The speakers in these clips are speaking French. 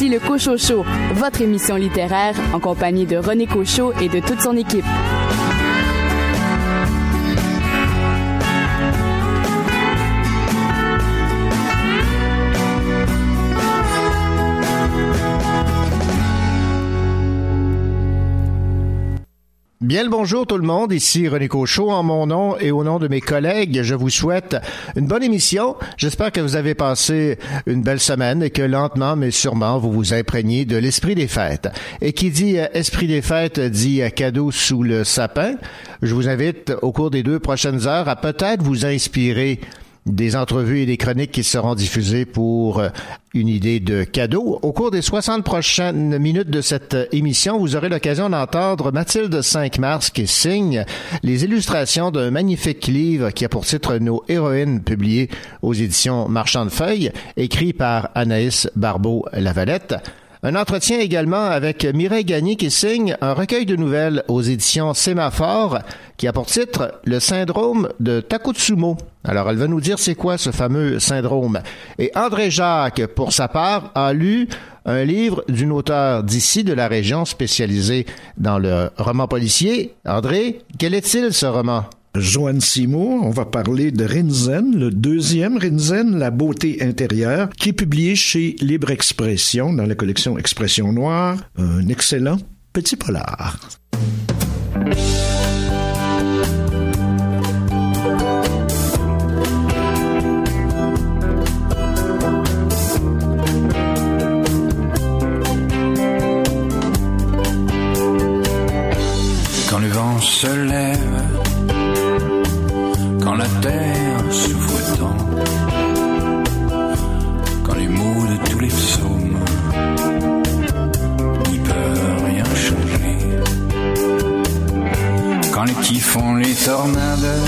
Voici le Cochot votre émission littéraire en compagnie de René Cochot et de toute son équipe. Bien le bonjour tout le monde, ici René Cochot en mon nom et au nom de mes collègues, je vous souhaite une bonne émission. J'espère que vous avez passé une belle semaine et que lentement mais sûrement vous vous imprégnez de l'esprit des fêtes. Et qui dit euh, esprit des fêtes dit euh, cadeau sous le sapin. Je vous invite au cours des deux prochaines heures à peut-être vous inspirer des entrevues et des chroniques qui seront diffusées pour euh, une idée de cadeau. Au cours des 60 prochaines minutes de cette émission, vous aurez l'occasion d'entendre Mathilde 5 mars qui signe les illustrations d'un magnifique livre qui a pour titre Nos héroïnes publié aux éditions Marchand de Feuilles, écrit par Anaïs Barbeau-Lavalette. Un entretien également avec Mireille Gagné qui signe un recueil de nouvelles aux éditions Sémaphore qui a pour titre Le syndrome de Takotsumo. Alors elle va nous dire c'est quoi ce fameux syndrome. Et André Jacques, pour sa part, a lu un livre d'une auteure d'ici de la région spécialisée dans le roman policier. André, quel est-il ce roman? Joanne Simo, on va parler de Rinzen, le deuxième Rinzen, La beauté intérieure, qui est publié chez Libre Expression dans la collection Expression Noire. Un excellent petit polar. Quand le vent se lève quand la terre souffre tant, quand les mots de tous les psaumes n'y peuvent rien changer, quand les font les tornades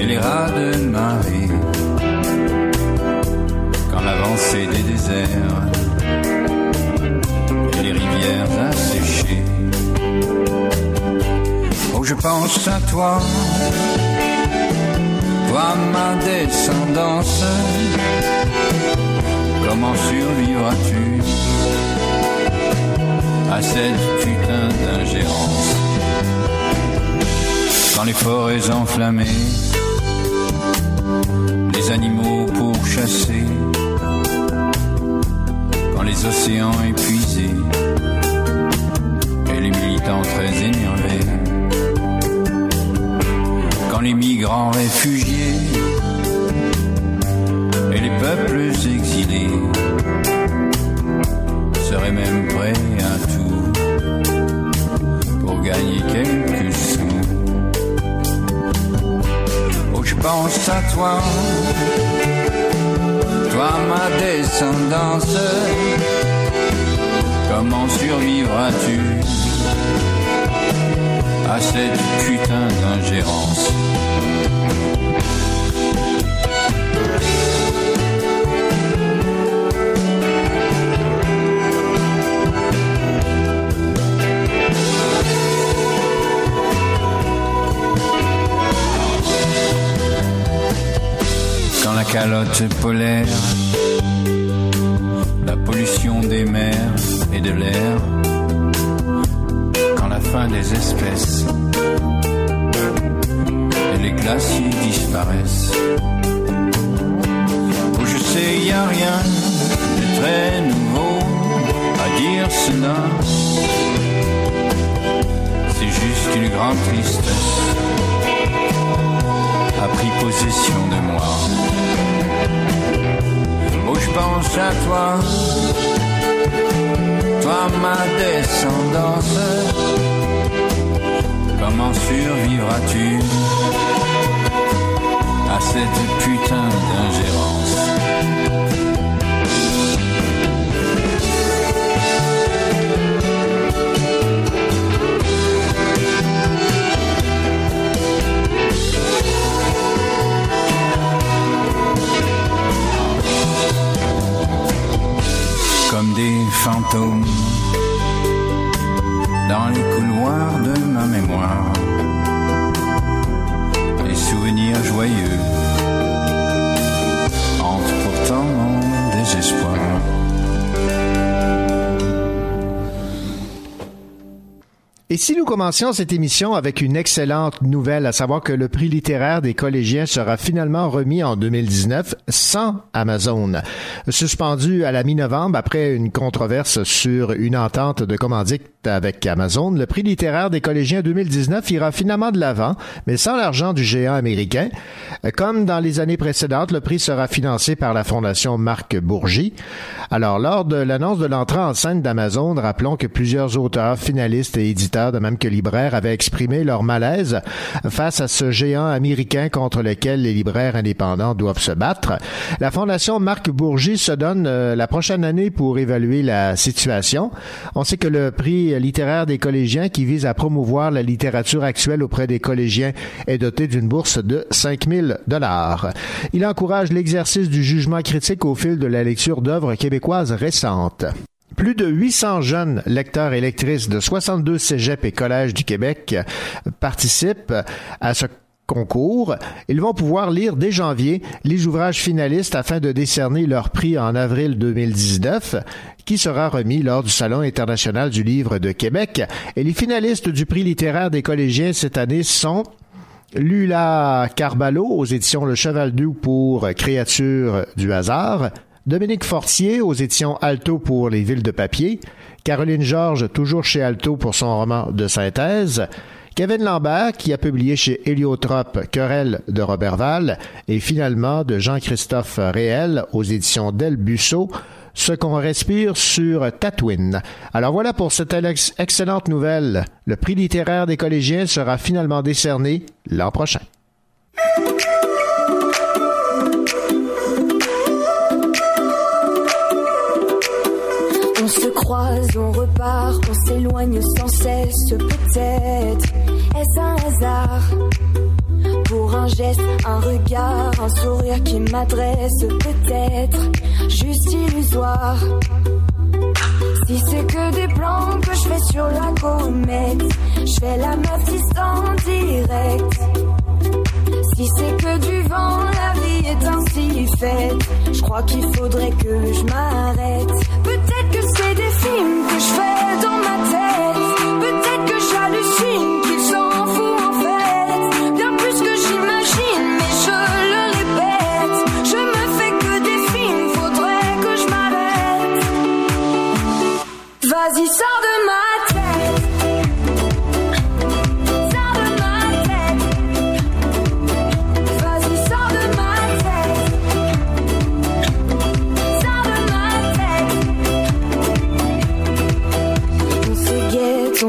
et les rats de marée, quand l'avancée des déserts et les rivières asséchées je pense à toi, toi ma descendance. Comment survivras-tu à cette putain d'ingérence? Quand les forêts enflammées, les animaux pourchassés, quand les océans épuisés et les militants très énervés quand les migrants réfugiés et les peuples exilés seraient même prêts à tout pour gagner quelques sous. Oh, je pense à toi, toi ma descendance, comment survivras-tu? À cette putain d'ingérence. Quand la calotte polaire, la pollution des mers et de l'air, fin des espèces et les glaciers disparaissent. Où je sais, y a rien de très nouveau à dire cela. C'est juste une grande tristesse a pris possession de moi. Où je pense à toi, toi ma descendance Comment survivras-tu à cette putain d'ingérence Comme des fantômes dans les couloirs de ma mémoire. Les souvenirs joyeux entrent pourtant mon désespoir. Et si nous commencions cette émission avec une excellente nouvelle, à savoir que le prix littéraire des collégiens sera finalement remis en 2019 sans Amazon. Suspendu à la mi-novembre après une controverse sur une entente de commandite avec Amazon, le prix littéraire des collégiens 2019 ira finalement de l'avant, mais sans l'argent du géant américain. Comme dans les années précédentes, le prix sera financé par la Fondation Marc Bourgie. Alors, lors de l'annonce de l'entrée en scène d'Amazon, rappelons que plusieurs auteurs, finalistes et éditeurs de même que libraires, avaient exprimé leur malaise face à ce géant américain contre lequel les libraires indépendants doivent se battre. La Fondation Marc Bourgie se donne euh, la prochaine année pour évaluer la situation. On sait que le prix littéraire des collégiens qui vise à promouvoir la littérature actuelle auprès des collégiens est doté d'une bourse de 5000 dollars. Il encourage l'exercice du jugement critique au fil de la lecture d'œuvres québécoises récentes. Plus de 800 jeunes lecteurs et lectrices de 62 cégeps et collèges du Québec participent à ce concours. Ils vont pouvoir lire dès janvier les ouvrages finalistes afin de décerner leur prix en avril 2019 qui sera remis lors du Salon international du livre de Québec. Et les finalistes du prix littéraire des collégiens cette année sont Lula Carbalo aux éditions Le Cheval Doux pour Créatures du hasard, Dominique Fortier aux éditions Alto pour Les Villes de papier, Caroline Georges toujours chez Alto pour son roman de synthèse, Kevin Lambert qui a publié chez Héliotrope Querelle de Robert Val et finalement de Jean-Christophe Réel aux éditions Del Busso ce qu'on respire sur Tatooine. Alors voilà pour cette excellente nouvelle. Le prix littéraire des collégiens sera finalement décerné l'an prochain. On repart, on s'éloigne sans cesse, peut-être est-ce un hasard? Pour un geste, un regard, un sourire qui m'adresse, peut-être juste illusoire. Si c'est que des plans que je fais sur la comète, je fais la meuf distante direct. Si c'est que du vent, la vie est ainsi faite. Je crois qu'il faudrait que je m'arrête. Films que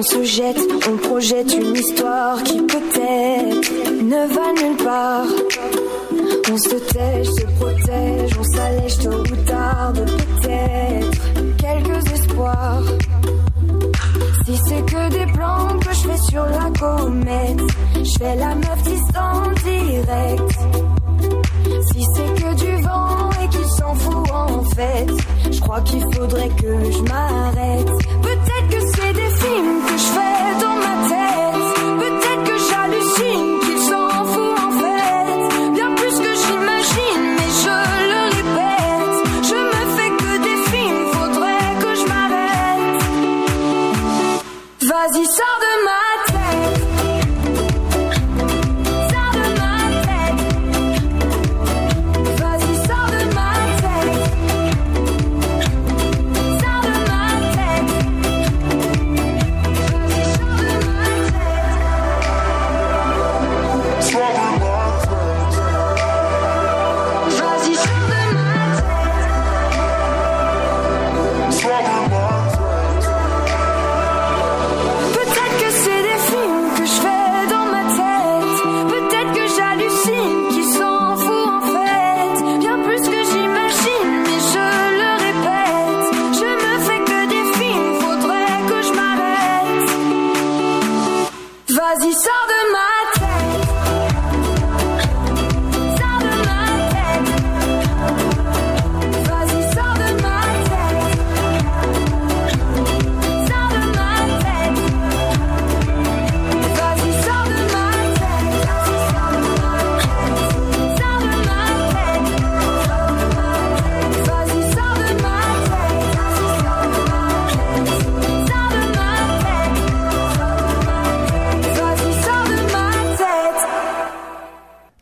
se jette, on projette une histoire qui peut-être ne va nulle part. On se tèche, se protège, on s'allège tôt ou tard peut-être quelques espoirs. Si c'est que des plans que je fais sur la comète, je fais la meuf distante direct. Si c'est que du vent et qu'il s'en fout en fait, je crois qu'il faudrait que je m'arrête.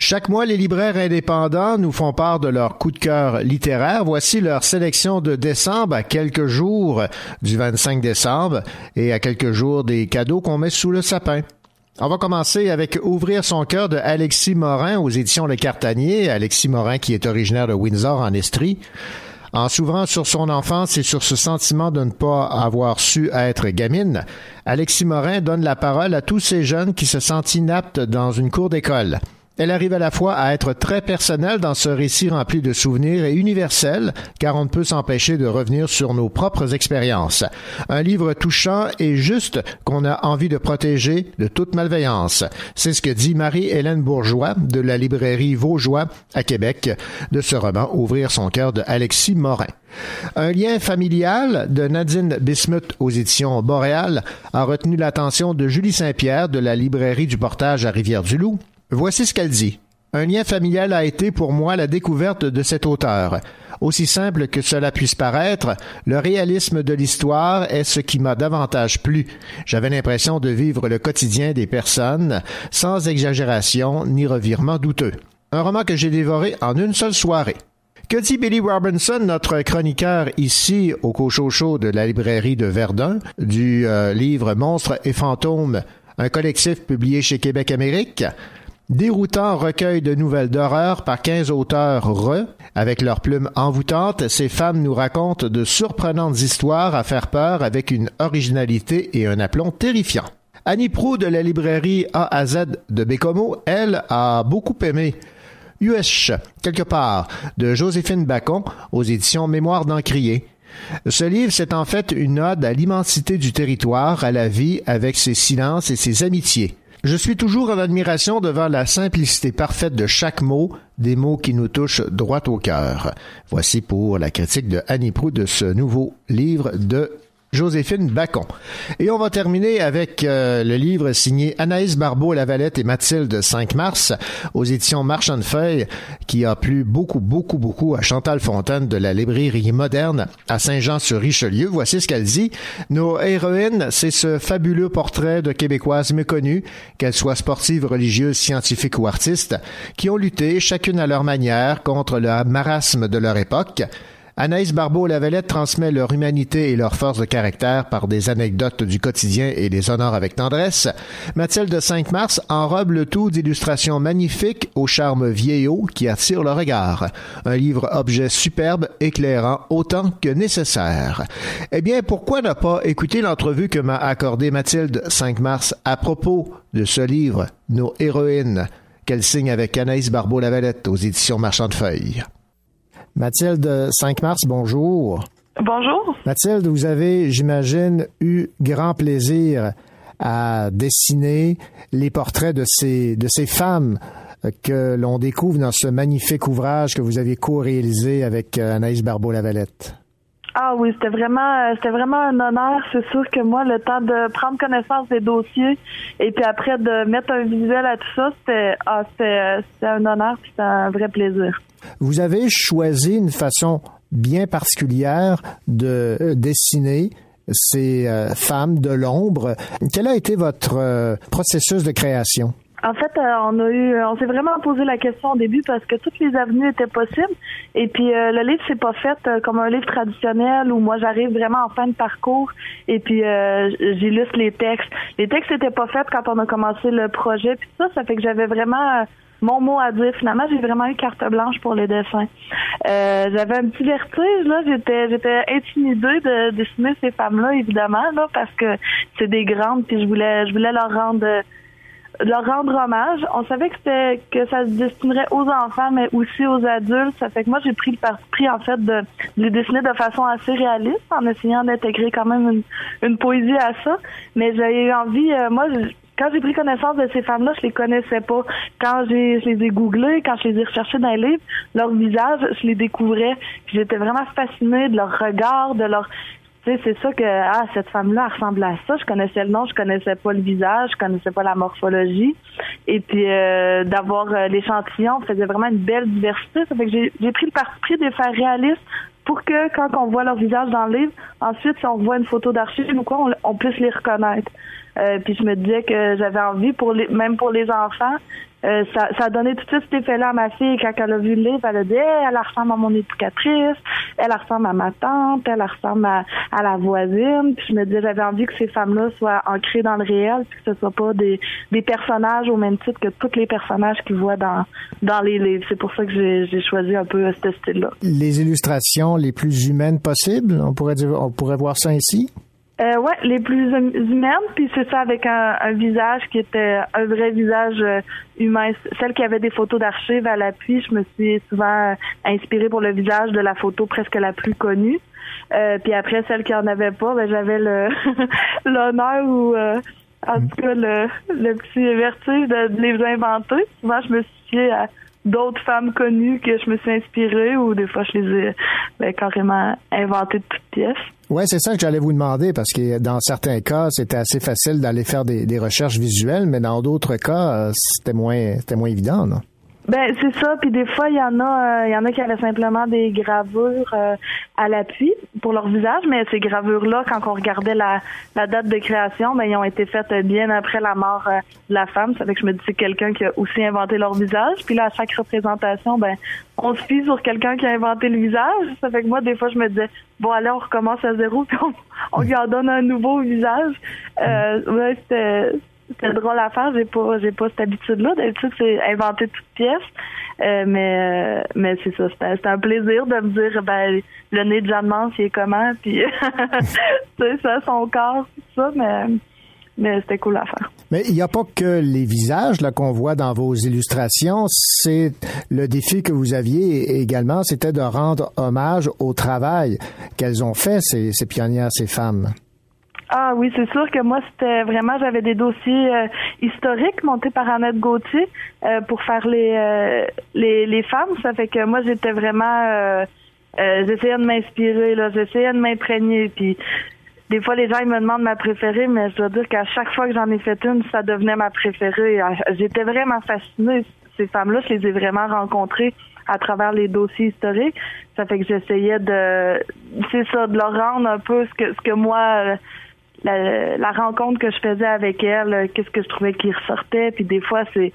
Chaque mois, les libraires indépendants nous font part de leur coup de cœur littéraire. Voici leur sélection de décembre à quelques jours du 25 décembre et à quelques jours des cadeaux qu'on met sous le sapin. On va commencer avec Ouvrir son cœur de Alexis Morin aux éditions Le Cartanier. Alexis Morin qui est originaire de Windsor en Estrie. En s'ouvrant sur son enfance et sur ce sentiment de ne pas avoir su être gamine, Alexis Morin donne la parole à tous ces jeunes qui se sentent inaptes dans une cour d'école. Elle arrive à la fois à être très personnelle dans ce récit rempli de souvenirs et universel, car on ne peut s'empêcher de revenir sur nos propres expériences. Un livre touchant et juste qu'on a envie de protéger de toute malveillance. C'est ce que dit Marie-Hélène Bourgeois de la librairie Vaugeois à Québec de ce roman Ouvrir son cœur de Alexis Morin. Un lien familial de Nadine Bismuth aux éditions Boréal a retenu l'attention de Julie Saint-Pierre de la librairie du Portage à Rivière-du-Loup Voici ce qu'elle dit. Un lien familial a été pour moi la découverte de cet auteur. Aussi simple que cela puisse paraître, le réalisme de l'histoire est ce qui m'a davantage plu. J'avais l'impression de vivre le quotidien des personnes, sans exagération ni revirement douteux. Un roman que j'ai dévoré en une seule soirée. Que dit Billy Robinson, notre chroniqueur ici au Cochocho de la librairie de Verdun, du euh, livre Monstres et fantômes, un collectif publié chez Québec Amérique? Déroutant recueil de nouvelles d'horreur par 15 auteurs re, avec leurs plumes envoûtantes, ces femmes nous racontent de surprenantes histoires à faire peur avec une originalité et un aplomb terrifiant. Annie Prou de la librairie A à Z de Bécomo, elle, a beaucoup aimé USH, quelque part, de Joséphine Bacon aux éditions Mémoire d'Encrier. Ce livre, c'est en fait une ode à l'immensité du territoire, à la vie avec ses silences et ses amitiés. Je suis toujours en admiration devant la simplicité parfaite de chaque mot, des mots qui nous touchent droit au cœur. Voici pour la critique de Annie Proux de ce nouveau livre de Joséphine Bacon. Et on va terminer avec euh, le livre signé Anaïs Barbeau-Lavalette et Mathilde 5 mars aux éditions Marchand de Feuilles qui a plu beaucoup, beaucoup, beaucoup à Chantal Fontaine de la librairie moderne à Saint-Jean-sur-Richelieu. Voici ce qu'elle dit. Nos héroïnes, c'est ce fabuleux portrait de Québécoises méconnues, qu'elles soient sportives, religieuses, scientifiques ou artistes, qui ont lutté, chacune à leur manière, contre le marasme de leur époque Anaïs Barbeau-Lavalette transmet leur humanité et leur force de caractère par des anecdotes du quotidien et les honore avec tendresse. Mathilde de 5 mars enrobe le tout d'illustrations magnifiques au charme vieillot qui attire le regard. Un livre objet superbe, éclairant autant que nécessaire. Eh bien, pourquoi ne pas écouter l'entrevue que m'a accordée Mathilde 5 mars à propos de ce livre, Nos héroïnes, qu'elle signe avec Anaïs Barbeau-Lavalette aux éditions Marchand de Feuilles. Mathilde 5 mars, bonjour. Bonjour. Mathilde, vous avez, j'imagine, eu grand plaisir à dessiner les portraits de ces, de ces femmes que l'on découvre dans ce magnifique ouvrage que vous avez co-réalisé avec euh, Anaïs Barbeau-Lavalette. Ah oui, c'était vraiment, c'était vraiment un honneur. C'est sûr que moi, le temps de prendre connaissance des dossiers et puis après de mettre un visuel à tout ça, c'était, ah, c'était, c'était un honneur, c'était un vrai plaisir. Vous avez choisi une façon bien particulière de euh, dessiner ces euh, femmes de l'ombre. Quel a été votre euh, processus de création? En fait, on a eu, on s'est vraiment posé la question au début parce que toutes les avenues étaient possibles. Et puis le livre c'est pas fait comme un livre traditionnel où moi j'arrive vraiment en fin de parcours et puis j'illustre les textes. Les textes n'étaient pas faits quand on a commencé le projet. Puis ça, ça fait que j'avais vraiment mon mot à dire. Finalement, j'ai vraiment eu carte blanche pour les dessins. Euh, j'avais un petit vertige, là. J'étais, j'étais intimidée de dessiner ces femmes-là, évidemment, là, parce que c'est des grandes, puis je voulais, je voulais leur rendre, leur rendre hommage. On savait que c'était, que ça se destinerait aux enfants, mais aussi aux adultes. Ça fait que moi, j'ai pris le parti en fait, de, les dessiner de façon assez réaliste, en essayant d'intégrer quand même une, une poésie à ça. Mais eu envie, euh, moi, quand j'ai pris connaissance de ces femmes-là, je les connaissais pas. Quand j'ai, je les ai googlées, quand je les ai recherchées dans les livres, leur visage, je les découvrais. J'étais vraiment fascinée de leur regard, de leur c'est ça que ah cette femme-là ressemble à ça. Je connaissais le nom, je connaissais pas le visage, je connaissais pas la morphologie. Et puis euh, d'avoir euh, l'échantillon faisait vraiment une belle diversité. Ça fait que j'ai, j'ai pris le parti pris de faire réaliste pour que quand on voit leur visage dans le livre, ensuite si on voit une photo d'archive ou quoi, on puisse les reconnaître. Euh, puis je me disais que j'avais envie pour les, même pour les enfants, euh, ça, ça tout de suite cet effet-là à ma fille quand elle a vu le livre. Elle a dit, elle ressemble à mon éducatrice, elle ressemble à ma tante, elle ressemble à, à la voisine. Puis je me dis, j'avais envie que ces femmes-là soient ancrées dans le réel, puis que ce soit pas des, des personnages au même titre que tous les personnages qu'ils voient dans, dans les livres. C'est pour ça que j'ai choisi un peu ce style-là. Les illustrations les plus humaines possibles, on pourrait dire, on pourrait voir ça ainsi? Euh, ouais, les plus hum, humaines, puis c'est ça avec un, un, visage qui était un vrai visage euh, humain. Celle qui avait des photos d'archives à l'appui, je me suis souvent inspirée pour le visage de la photo presque la plus connue. Euh, puis après, celle qui en avait pas, ben, j'avais le l'honneur ou euh, en tout cas le, le petit vertige de, les inventer. Souvent, je me suis fiée à d'autres femmes connues que je me suis inspirée ou des fois je les ai ben, carrément inventées de toutes pièces. Oui, c'est ça que j'allais vous demander parce que dans certains cas, c'était assez facile d'aller faire des, des, recherches visuelles, mais dans d'autres cas, c'était moins, c'était moins évident, non? Ben c'est ça, puis des fois il y en a, il y en a qui avaient simplement des gravures euh, à l'appui pour leur visage, mais ces gravures là, quand on regardait la, la date de création, ben ils ont été faites bien après la mort euh, de la femme. Ça fait que je me dis c'est quelqu'un qui a aussi inventé leur visage. Puis là à chaque représentation, ben on se fie sur quelqu'un qui a inventé le visage. Ça fait que moi des fois je me disais bon allez on recommence à zéro puis on, on lui en donne un nouveau visage. Euh, ouais, c'était c'était drôle à faire. J'ai pas, j'ai pas cette habitude-là. D'habitude, c'est inventer toute pièce. Euh, mais, euh, mais c'est ça. C'était, un plaisir de me dire, ben, le nez de Jeanne Mance, il est comment? Puis, c'est ça, son corps, tout ça. Mais, mais c'était cool à faire. Mais il n'y a pas que les visages là qu'on voit dans vos illustrations. C'est le défi que vous aviez également, c'était de rendre hommage au travail qu'elles ont fait ces, ces pionnières, ces femmes. Ah oui, c'est sûr que moi, c'était vraiment, j'avais des dossiers euh, historiques montés par Annette Gauthier euh, pour faire les, euh, les, les femmes. Ça fait que moi, j'étais vraiment, j'essayais de m'inspirer, là, j'essayais de m'imprégner. Puis des fois, les gens ils me demandent ma préférée, mais je dois dire qu'à chaque fois que j'en ai fait une, ça devenait ma préférée. J'étais vraiment fascinée. Ces femmes-là, je les ai vraiment rencontrées à travers les dossiers historiques. Ça fait que j'essayais de, c'est ça, de leur rendre un peu ce que, ce que moi la, la, rencontre que je faisais avec elle, qu'est-ce que je trouvais qui ressortait. Puis des fois, c'est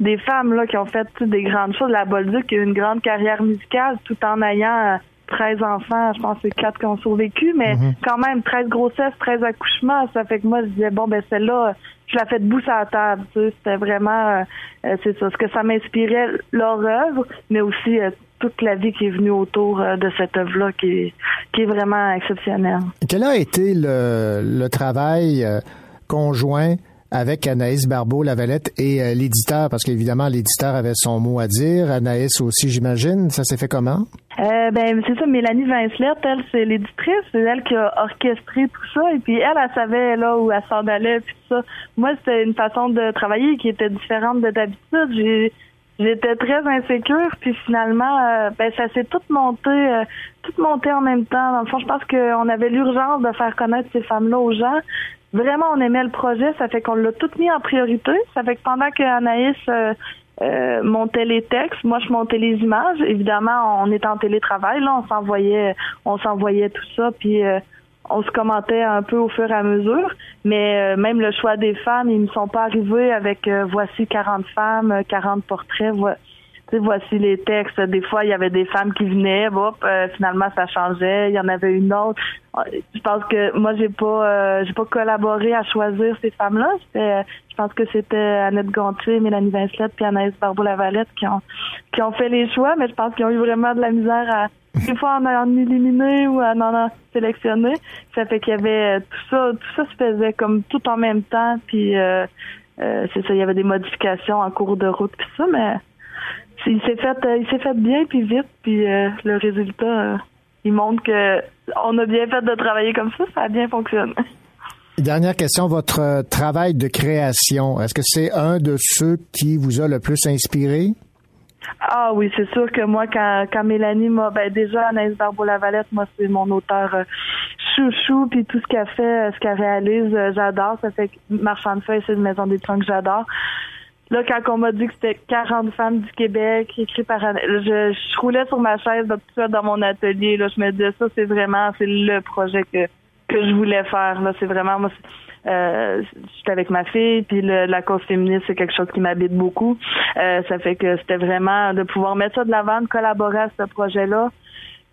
des femmes là qui ont fait des grandes choses. La Bolduc qui a eu une grande carrière musicale tout en ayant 13 enfants, je pense que c'est 4 qui ont survécu, mais Mhm. quand même 13 grossesses, 13 accouchements, ça fait que moi je disais bon ben celle-là, je la fais debout sur la table, tu sais, c'était vraiment euh, c'est ça, ce que ça m'inspirait leur œuvre, mais aussi euh, toute la vie qui est venue autour euh, de cette œuvre-là qui est, qui est vraiment exceptionnelle. Quel a été le, le travail euh, conjoint avec Anaïs Barbeau-Lavalette et euh, l'éditeur? Parce qu'évidemment, l'éditeur avait son mot à dire. Anaïs aussi, j'imagine. Ça s'est fait comment? Euh, ben c'est ça, Mélanie Vincelette, elle, c'est l'éditrice, c'est elle qui a orchestré tout ça, et puis elle, elle savait là où elle s'en allait, puis tout ça. Moi, c'était une façon de travailler qui était différente de d'habitude. J'ai J'étais très insécure, puis finalement, euh, ben ça s'est tout monté, euh, tout monté en même temps. Dans le fond, je pense qu'on avait l'urgence de faire connaître ces femmes-là aux gens. Vraiment, on aimait le projet, ça fait qu'on l'a tout mis en priorité. Ça fait que pendant que Anaïs euh, euh, montait les textes, moi je montais les images. Évidemment, on était en télétravail, là, on s'envoyait, on s'envoyait tout ça, puis euh, on se commentait un peu au fur et à mesure. Mais euh, même le choix des femmes, ils ne sont pas arrivés avec euh, voici 40 femmes, euh, 40 portraits. Vo tu sais, voici les textes. Des fois, il y avait des femmes qui venaient, hop, euh, finalement ça changeait. Il y en avait une autre. Je pense que moi j'ai pas euh, j'ai pas collaboré à choisir ces femmes-là. Pense que c'était Annette Gontier, Mélanie Vincelette puis Anaïs Barbeau-Lavalette qui ont qui ont fait les choix, mais je pense qu'ils ont eu vraiment de la misère à des fois en en éliminer ou à en sélectionner. Ça fait qu'il y avait tout ça, tout ça se faisait comme tout en même temps, puis euh, euh, c'est ça, il y avait des modifications en cours de route puis ça, mais il s'est fait euh, il s'est fait bien puis vite, puis euh, le résultat euh, il montre que on a bien fait de travailler comme ça, ça a bien fonctionné. Dernière question, votre euh, travail de création, est-ce que c'est un de ceux qui vous a le plus inspiré? Ah oui, c'est sûr que moi, quand, quand Mélanie m'a... Ben déjà, Anaïs Barbeau-Lavalette, moi, c'est mon auteur euh, chouchou, puis tout ce qu'elle fait, euh, ce qu'elle réalise, j'adore. Ça fait que Marchand de feuilles, c'est une maison des que j'adore. Là, quand on m'a dit que c'était 40 femmes du Québec, écrit par je, je roulais sur ma chaise seul dans mon atelier. Là, je me disais, ça, c'est vraiment, c'est le projet que que je voulais faire. Là, c'est vraiment moi. Euh, j'étais avec ma fille, puis la cause féministe, c'est quelque chose qui m'habite beaucoup. Euh, ça fait que c'était vraiment de pouvoir mettre ça de l'avant, de collaborer à ce projet-là.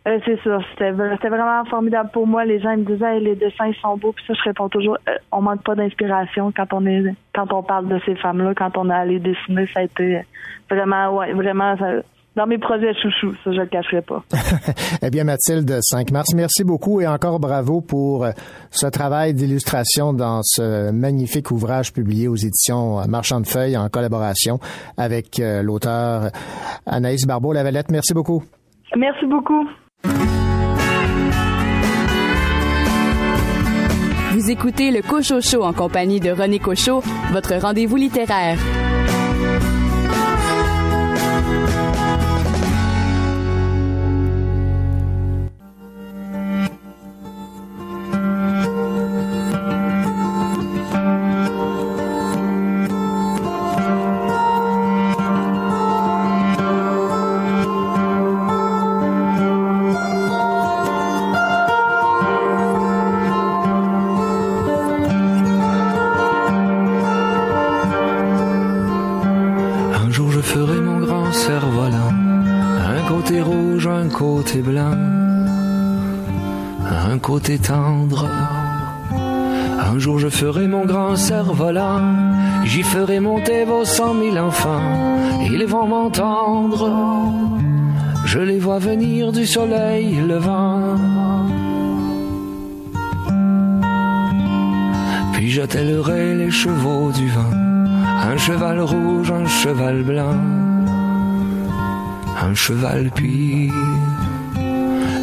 Euh, c'est ça, c'était vraiment formidable pour moi. Les gens me disaient les dessins ils sont beaux, puis ça je réponds toujours euh, on manque pas d'inspiration quand on est quand on parle de ces femmes-là, quand on a allé dessiner, ça a été vraiment ouais, vraiment ça, dans mes projets chouchou, ça je le cacherai pas. eh bien Mathilde 5 mars, merci beaucoup et encore bravo pour euh, ce travail d'illustration dans ce magnifique ouvrage publié aux éditions Marchand de Feuilles en collaboration avec euh, l'auteur Anaïs Barbeau-Lavalette. Merci beaucoup. Merci beaucoup. Vous écoutez le Cochocho en compagnie de René Cochot, votre rendez-vous littéraire. Cerf-volant, j'y ferai monter vos cent mille enfants, ils vont m'entendre. Je les vois venir du soleil levant. Puis j'attellerai les chevaux du vent, un cheval rouge, un cheval blanc, un cheval puis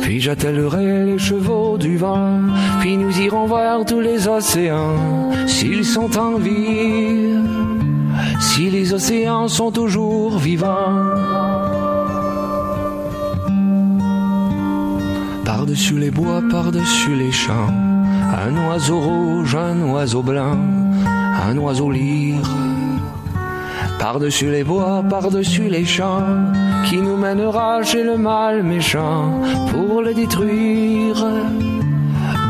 puis j'attellerai les chevaux du vent, puis nous irons voir tous les océans, s'ils sont en vie, si les océans sont toujours vivants. Par-dessus les bois, par-dessus les champs, un oiseau rouge, un oiseau blanc, un oiseau lyre. Par-dessus les bois, par-dessus les champs, qui nous mènera chez le mal méchant pour le détruire.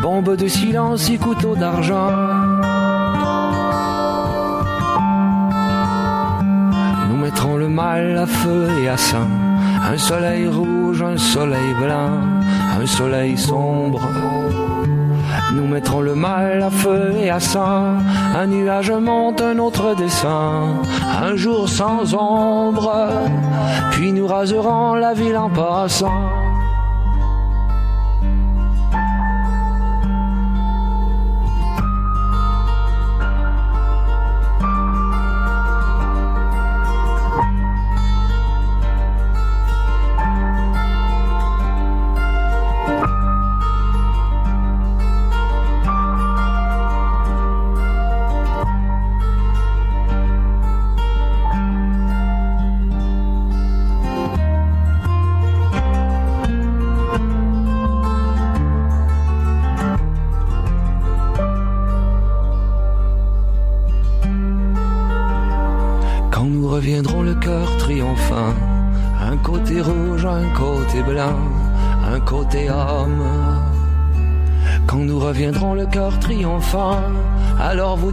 Bombe de silence et couteau d'argent. Nous mettrons le mal à feu et à sang. Un soleil rouge, un soleil blanc, un soleil sombre. Nous mettrons le mal à feu et à sang. Un nuage monte, un autre descend. Un jour sans ombre, puis nous raserons la ville en passant.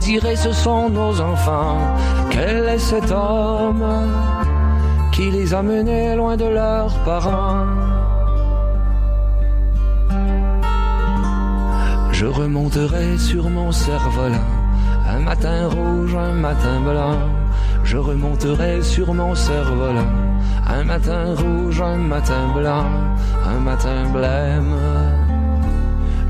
Direz ce sont nos enfants. Quel est cet homme qui les a menés loin de leurs parents? Je remonterai sur mon cerf-volant, un matin rouge, un matin blanc. Je remonterai sur mon cerf-volant, un matin rouge, un matin blanc, un matin blême.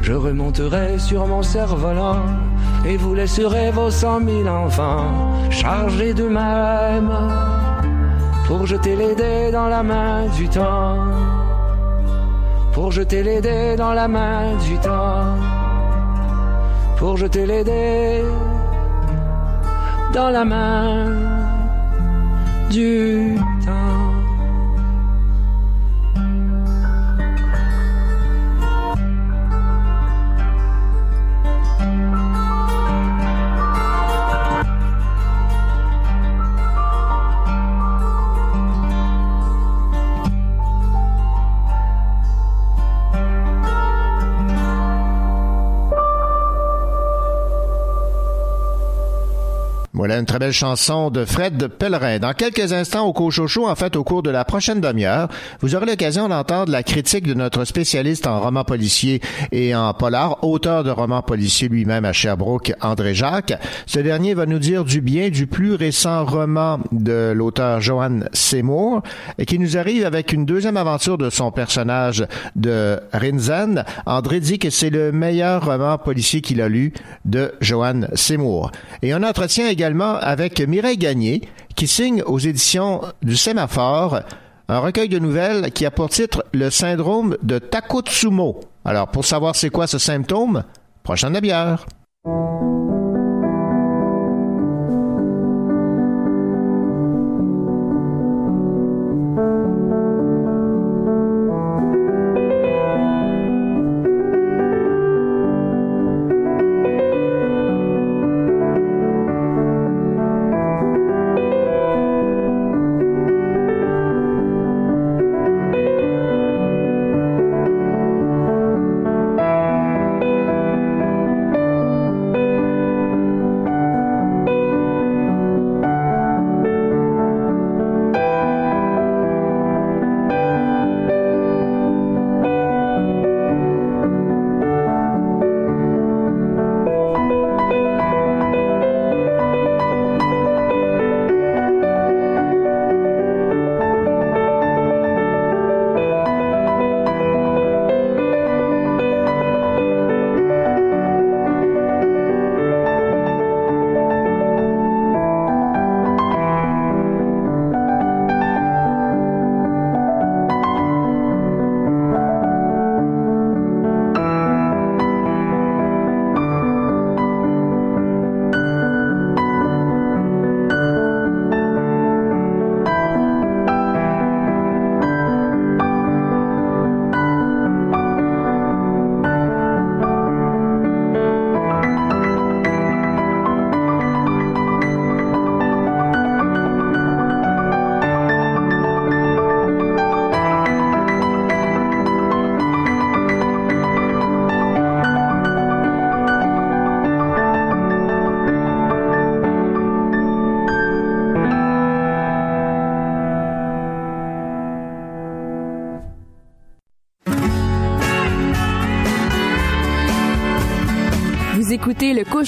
Je remonterai sur mon cerf-volant et vous laisserez vos cent mille enfants chargés de même pour jeter les dés dans la main du temps. Pour jeter les dés dans la main du temps. Pour jeter les dés dans la main du une très belle chanson de Fred Pellerin. Dans quelques instants au Cochocho, en fait, au cours de la prochaine demi-heure, vous aurez l'occasion d'entendre la critique de notre spécialiste en romans policiers et en polar, auteur de romans policiers lui-même à Sherbrooke, André Jacques. Ce dernier va nous dire du bien du plus récent roman de l'auteur Johan Seymour qui nous arrive avec une deuxième aventure de son personnage de Rinzen. André dit que c'est le meilleur roman policier qu'il a lu de Johan Seymour. Et on entretient également avec Mireille Gagné, qui signe aux éditions du Sémaphore un recueil de nouvelles qui a pour titre Le syndrome de Takotsumo. Alors, pour savoir c'est quoi ce symptôme, prochaine bière.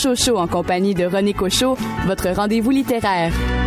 Écoutez le Cocho Show en compagnie de René Cochot, votre rendez-vous littéraire.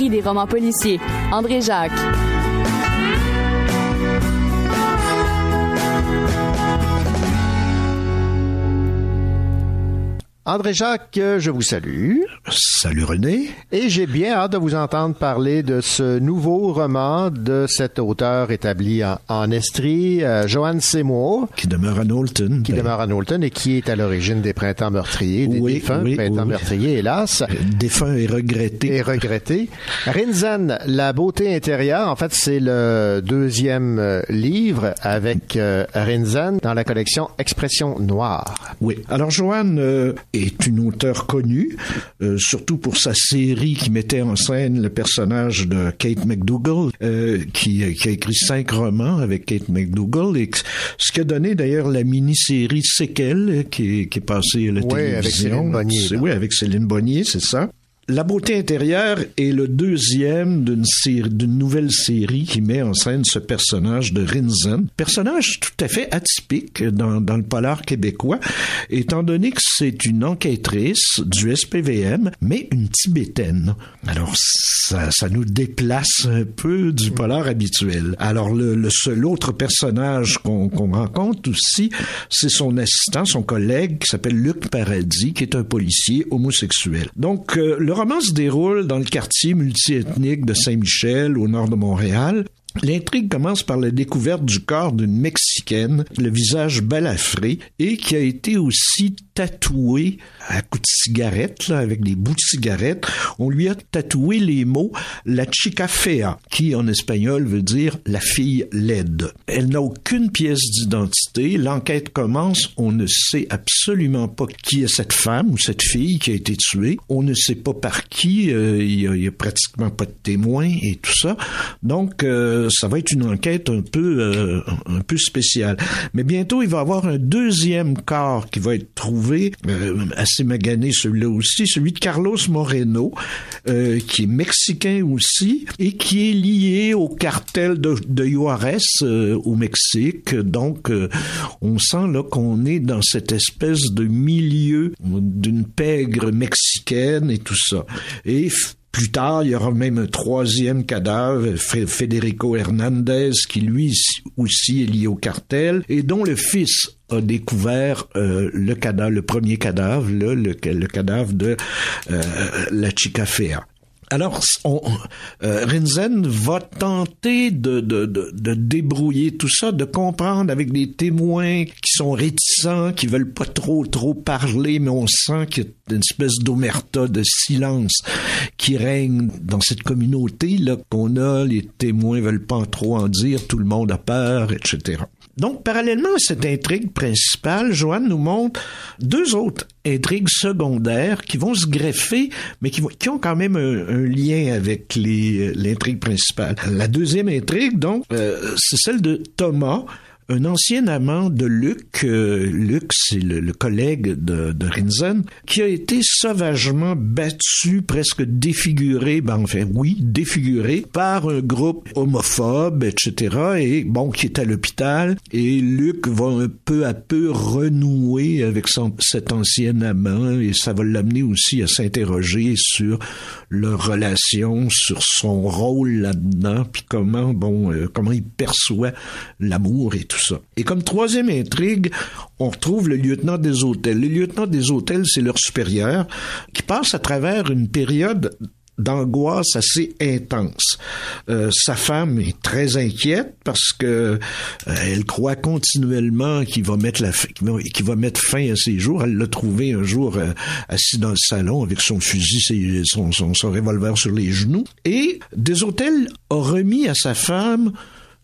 Écrit des romans policiers. André Jacques. André Jacques, je vous salue. Salut René. Et j'ai bien hâte de vous entendre parler de ce nouveau roman de cet auteur établi en, en Estrie, euh, Joanne Seymour. Qui demeure à Knowlton. Qui demeure à Knowlton et qui est à l'origine des printemps meurtriers, des Oui, défunts oui, printemps oui. meurtriers, hélas. Défunt et regretté. Et regretté. Rinzen, La beauté intérieure, en fait, c'est le deuxième euh, livre avec euh, Rinzen dans la collection Expression noire. Oui. Alors, Joanne euh, est une auteure connue, euh, surtout pour sa série qui mettait en scène le personnage de Kate McDougall, euh, qui, qui a écrit cinq romans avec Kate McDougall, et ce qui a donné d'ailleurs la mini-série Séquelles, euh, qui est, qui est passée à la Oui, télévision. avec Céline Bonnier. Oui, avec Céline Bonnier, c'est ça. La beauté intérieure est le deuxième d'une nouvelle série qui met en scène ce personnage de Rinzen. Personnage tout à fait atypique dans, le polar québécois, étant donné que c'est une enquêtrice du SPVM, mais une tibétaine. Alors, ça, ça nous déplace un peu du polar habituel. Alors, le, seul autre personnage qu'on rencontre aussi, c'est son assistant, son collègue, qui s'appelle Luc Paradis, qui est un policier homosexuel. Donc, euh, roman se déroule dans le quartier multiethnique de Saint-Michel, au nord de Montréal. L'intrigue commence par la découverte du corps d'une Mexicaine, le visage balafré, et qui a été aussi tatoué à coups de cigarette, là, avec des bouts de cigarette. On lui a tatoué les mots la chica fea, qui en espagnol veut dire la fille laide. Elle n'a aucune pièce d'identité. L'enquête commence. On ne sait absolument pas qui est cette femme ou cette fille qui a été tuée. On ne sait pas par qui. euh, Il y, a, il y a pratiquement pas de témoins et tout ça. Donc, euh, ça va être une enquête un peu, euh, un peu spéciale. Mais bientôt, il va y avoir un deuxième corps qui va être trouvé, euh, assez magané celui-là aussi, celui de Carlos Moreno, euh, qui est mexicain aussi et qui est lié au cartel de, de Juarez au Mexique. Donc, on sent là qu'on est dans cette espèce de milieu d'une pègre mexicaine et tout ça. Et plus tard, il y aura même un troisième cadavre, Federico Hernandez, qui lui aussi est lié au cartel, et dont le fils a découvert euh, le cadavre, le premier cadavre, le cadavre de euh, la chica fea. Alors, on, euh, Rinzen va tenter de, de, de, de débrouiller tout ça, de comprendre avec des témoins qui sont réticents, qui veulent pas trop trop parler, mais on sent qu'il y a une espèce d'omerta, de silence qui règne dans cette communauté là qu'on a. Les témoins veulent pas trop en dire, tout le monde a peur, etc. Donc, parallèlement à cette intrigue principale, Joanne nous montre deux autres intrigues secondaires qui vont se greffer, mais qui, ont quand même un, lien avec les- l'intrigue principale. La deuxième intrigue, donc, euh, c'est celle de Thomas, un ancien amant de Luc, euh, Luc c'est le, collègue de, de Rinzen, qui a été sauvagement battu, presque défiguré, ben enfin oui, défiguré par un groupe homophobe, etc. Et bon, qui est à l'hôpital. Et Luc va un peu à peu renouer avec cet ancien amant et ça va l'amener aussi à s'interroger sur leur relation, sur son rôle là-dedans, puis comment, bon, euh, comment il perçoit l'amour et tout Et comme troisième intrigue, on retrouve le lieutenant des hôtels. Le lieutenant des hôtels, c'est leur supérieur qui passe à travers une période d'angoisse assez intense. Euh, sa femme est très inquiète parce que euh, croit continuellement qu'il va mettre fin à ses jours. Elle l'a trouvé un jour euh, assis dans le salon avec son fusil, son, revolver sur les genoux. Et des hôtels a remis à sa femme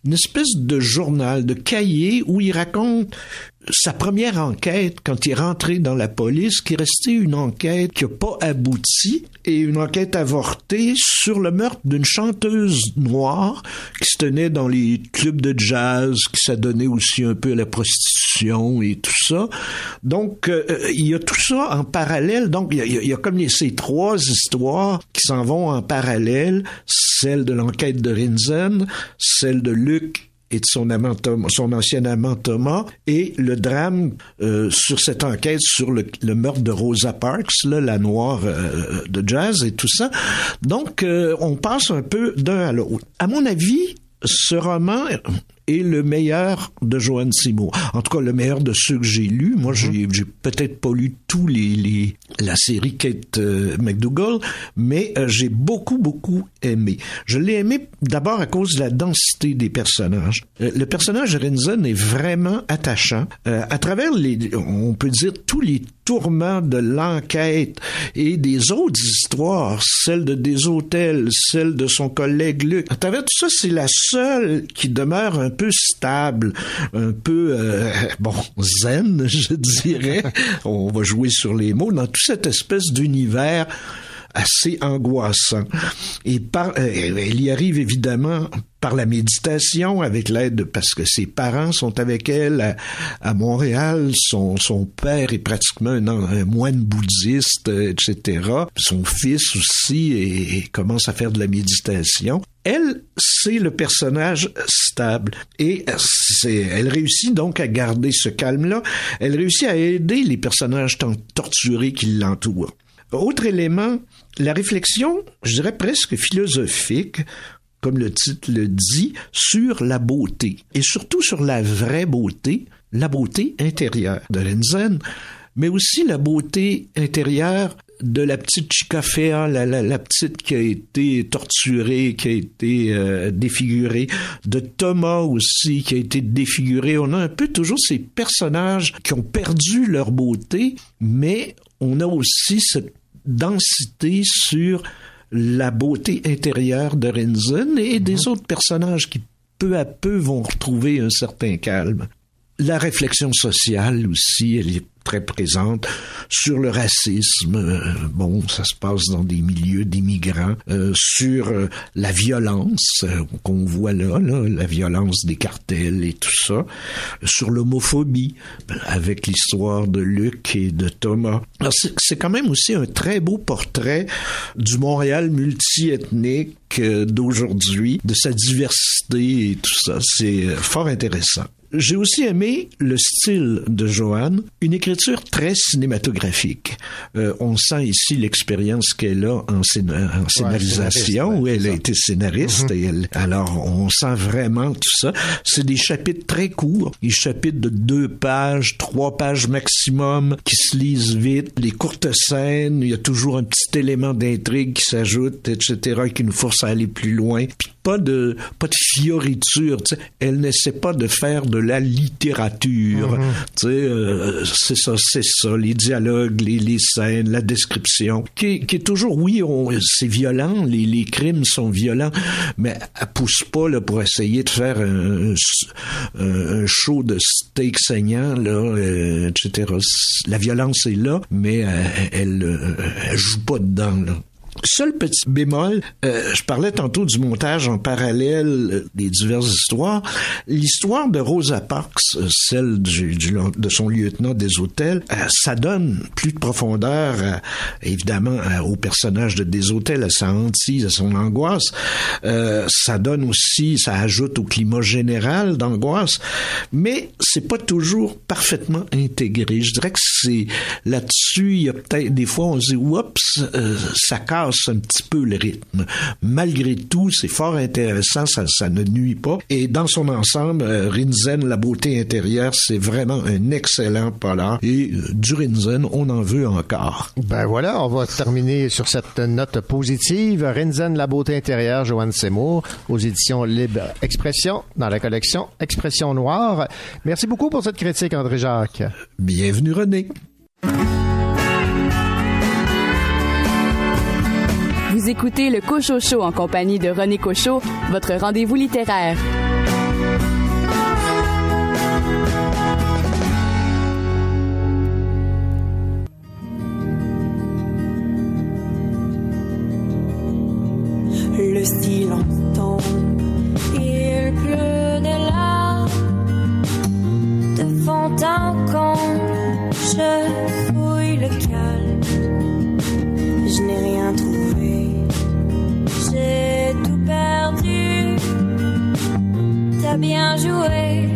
une espèce de journal, de cahier où il raconte sa première enquête quand il est rentré dans la police, qui est restée une enquête qui n'a pas abouti et une enquête avortée sur le meurtre d'une chanteuse noire qui se tenait dans les clubs de jazz, qui s'adonnait aussi un peu à la prostitution et tout ça. Donc, euh, il y a tout ça en parallèle. Donc, il y a, il y a- comme ces trois histoires qui s'en vont en parallèle, celle de l'enquête de Rinzen, celle de Luc et de son amant son ancien amant Thomas, et le drame euh, sur cette enquête sur le, meurtre de Rosa Parks, là, la noire euh, de jazz et tout ça. Donc, euh, on passe un peu d'un à l'autre. À mon avis, ce roman est le meilleur de Joanne Seymour. En tout cas, le meilleur de ceux que j'ai lus. Moi, j'ai, mhm. peut-être pas lu tous les, les la série Kate euh, McDougall, mais euh, j'ai beaucoup, beaucoup aimé. Je l'ai aimé d'abord à cause de la densité des personnages. Euh, le personnage Renzen est vraiment attachant. à travers les, on peut dire tous les tourments de l'enquête et des autres histoires, celle de des hôtels, celle de son collègue Luc. À travers tout ça, c'est la seule qui demeure un peu stable, un peu euh, bon zen, je dirais. On va jouer sur les mots dans toute cette espèce d'univers assez angoissant. Et par, euh, elle y arrive évidemment par la méditation, avec l'aide, parce que ses parents sont avec elle à, Montréal, son, son père est pratiquement un, moine bouddhiste, etc. Son fils aussi et, commence à faire de la méditation. Elle, c'est le personnage stable et elle réussit donc à garder ce calme-là. Elle réussit à aider les personnages tant torturés qui l'entourent. Autre élément, la réflexion, je dirais presque philosophique, comme le titre le dit, sur la beauté, et surtout sur la vraie beauté, la beauté intérieure de Renzen, mais aussi la beauté intérieure de la petite Chicafea, la, la, petite qui a été torturée, qui a été euh, défigurée, de Thomas aussi qui a été défiguré. On a un peu toujours ces personnages qui ont perdu leur beauté, mais on a aussi cette densité sur la beauté intérieure de Renzen et des mhm. autres personnages qui peu à peu vont retrouver un certain calme. La réflexion sociale aussi, elle est très présente sur le racisme. Euh, bon, ça se passe dans des milieux d'immigrants, euh, sur euh, la violence qu'on voit là, là, la violence des cartels et tout ça, sur l'homophobie avec l'histoire de Luc et de Thomas. C'est quand même aussi un très beau portrait du Montréal multiethnique d'aujourd'hui, de sa diversité et tout ça. C'est fort intéressant. J'ai aussi aimé le style de Joanne, une écriture très cinématographique. Euh, on sent ici l'expérience qu'elle a en, scénarisation, où elle a été scénariste. Mhm. et elle, alors, on sent vraiment tout ça. C'est des chapitres très courts, des chapitres de deux pages, trois pages maximum, qui se lisent vite, les courtes scènes, il y a toujours un petit élément d'intrigue qui s'ajoute, etc., qui nous force à aller plus loin. Puis pas de, pas de fioriture, tu sais. Elle n'essaie pas de faire de la littérature. Tu sais, euh, c'est ça, c'est ça, les dialogues, les, les, scènes, la description, qui, qui est toujours, oui, c'est violent, les, les crimes sont violents, mais elle pousse pas là, pour essayer de faire un, un, show de steak saignant, là, euh, etc. La violence est là, mais euh, elle, elle joue pas dedans. Là. Seul petit bémol, euh, je parlais tantôt du montage en parallèle euh, des diverses histoires. L'histoire de Rosa Parks, euh, celle de son lieutenant des hôtels, ça donne plus de profondeur, évidemment, au personnage de des hôtels, à sa hantise, à son angoisse. ça donne aussi, ça ajoute au climat général d'angoisse, mais c'est pas toujours parfaitement intégré. Je dirais que c'est là-dessus, il y a peut-être des fois on se dit, oups, ça casse un petit peu le rythme. Malgré tout, c'est fort intéressant, ça, ça ne nuit pas. Et dans son ensemble, euh, Rinzen, la beauté intérieure, c'est vraiment un excellent polar. Et euh, du Rinzen, on en veut encore. Ben voilà, on va terminer sur cette note positive. Rinzen, la beauté intérieure, Joanne Seymour, aux éditions Libre Expression, dans la collection Expression Noire. Merci beaucoup pour cette critique, André Jacques. Bienvenue, René. Écoutez le Cocho Show en compagnie de René Cocho, votre rendez-vous littéraire. Le silence tombe, il pleut des larmes de fond en comble. Je fouille le calme, je n'ai rien trouvé j'ai tout perdu. Ta as bien joué,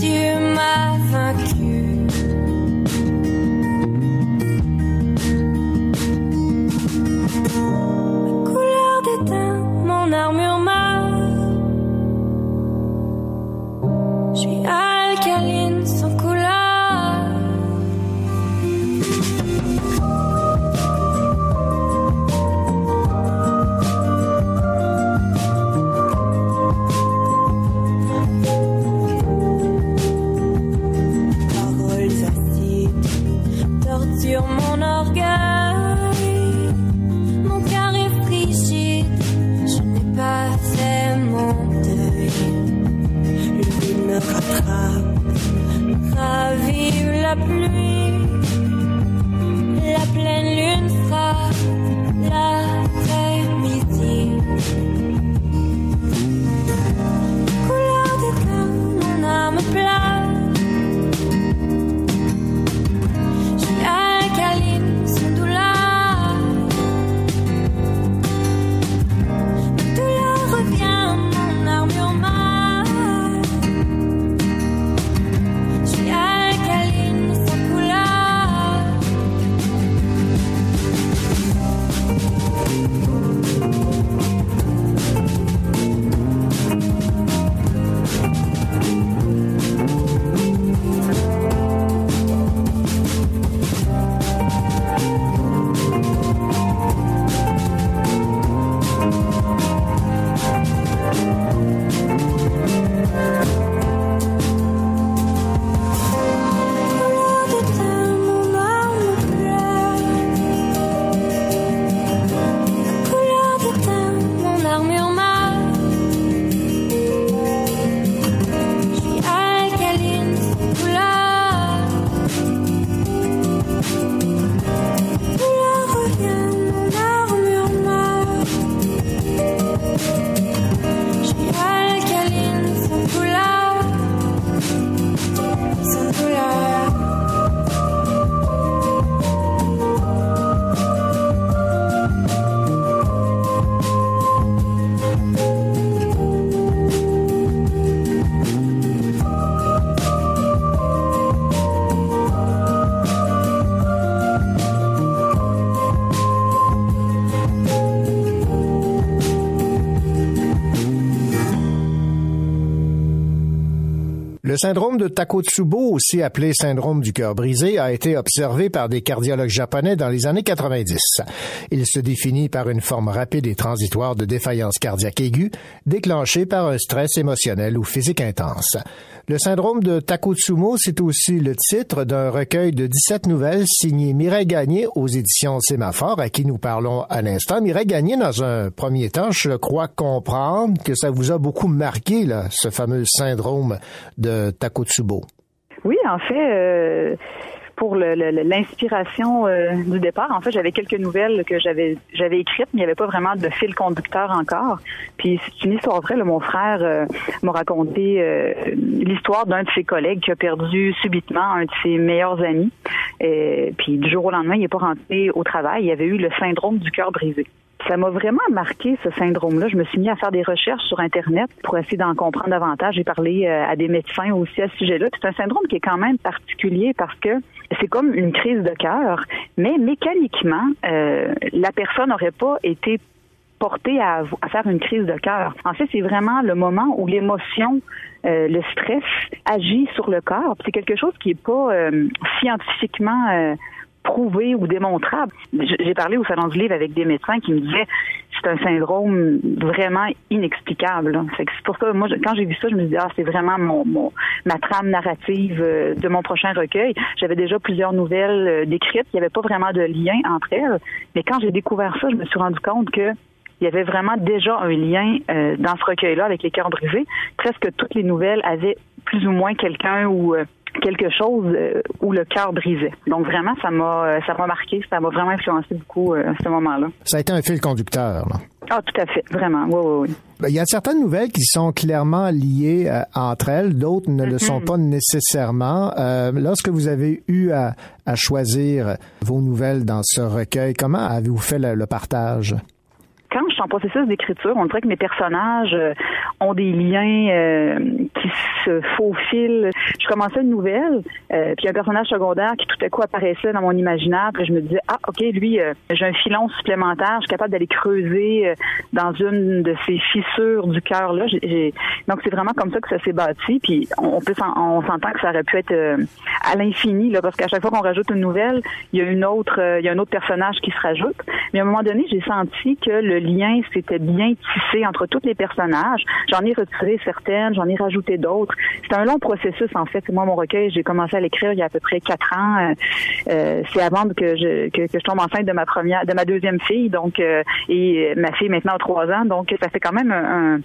tu m'as vaincu. Ma couleur d'éteint, mon armure m'a. Je parapluie Le syndrome de Takotsubo, aussi appelé syndrome du cœur brisé, a été observé par des cardiologues japonais dans les années 90. Il se définit par une forme rapide et transitoire de défaillance cardiaque aiguë, déclenchée par un stress émotionnel ou physique intense. Le syndrome de Takotsubo, c'est aussi le titre d'un recueil de 17 nouvelles signé Mireille Gagné aux éditions Sémaphore, à qui nous parlons à l'instant. Mireille Gagné, dans un premier temps, je crois comprendre que ça vous a beaucoup marqué, là, ce fameux syndrome de Takotsubo. Oui, en fait, euh, pour l'inspiration euh, du départ, en fait, j'avais quelques nouvelles que j'avais j'avais écrites, mais il n'y avait pas vraiment de fil conducteur encore. Puis c'est une histoire vraie. mon frère euh, m'a raconté euh, l'histoire d'un de ses collègues qui a perdu subitement un de ses meilleurs amis. Et, puis du jour au lendemain, il n'est pas rentré au travail. Il avait eu le syndrome du cœur brisé. Ça m'a vraiment marqué ce syndrome-là. Je me suis mis à faire des recherches sur Internet pour essayer d'en comprendre davantage. J'ai parlé euh, à des médecins aussi à ce sujet-là. C'est un syndrome qui est quand même particulier parce que c'est comme une crise de cœur, mais mécaniquement, euh, la personne n'aurait pas été portée à, faire une crise de cœur. En fait, c'est vraiment le moment où l'émotion, euh, le stress agit sur le corps. C'est quelque chose qui n'est pas euh, scientifiquement euh, prouvé ou démontrable. J'ai parlé au salon du livre avec des médecins qui me disaient c'est un syndrome vraiment inexplicable. C'est pour ça, moi, quand j'ai vu ça, je me suis dit ah c'est vraiment mon, mon- ma trame narrative euh, de mon prochain recueil. J'avais déjà plusieurs nouvelles euh, décrites. Il n'y avait pas vraiment de lien entre elles. Mais quand j'ai découvert ça, je me suis rendu compte que il y avait vraiment déjà un lien euh, dans ce recueil-là avec les cœurs brisés. Presque toutes les nouvelles avaient plus ou moins quelqu'un ou euh, quelque chose euh, où le cœur brisait. Donc vraiment, ça m'a euh, ça m'a marqué, ça m'a vraiment influencé beaucoup euh, à ce moment-là. Ça a été un fil conducteur. là. Ah, tout à fait, vraiment. Oui, oui, oui. Ben, Il y a certaines nouvelles qui sont clairement liées euh, entre elles, d'autres ne le sont pas nécessairement. Euh, lorsque vous avez eu à, à choisir vos nouvelles dans ce recueil, comment avez-vous fait le, le partage? Quand je suis en processus d'écriture, on dirait que mes personnages euh, ont des liens euh, qui se faufilent. Je commençais une nouvelle, euh, puis un personnage secondaire qui tout à coup apparaissait dans mon imaginaire, puis je me disais ah ok lui j'ai un filon supplémentaire, je suis capable d'aller creuser dans une de ces fissures du cœur là. Donc c'est vraiment comme ça que ça s'est bâti, puis on peut on s'entend que ça aurait pu être à l'infini là, parce qu'à chaque fois qu'on rajoute une nouvelle, il y a une autre, il y a un autre personnage qui se rajoute. Mais à un moment donné, j'ai senti que le lien s'était bien tissé entre tous les personnages. J'en ai retiré certaines, j'en ai rajouté d'autres. C'est un long processus en fait. Moi, mon recueil, j'ai commencé à l'écrire il y a à peu près quatre ans. Euh, euh, c'est avant que je que, je tombe enceinte de ma première, de ma deuxième fille, donc euh, et ma fille maintenant a trois ans. Donc ça fait quand même un,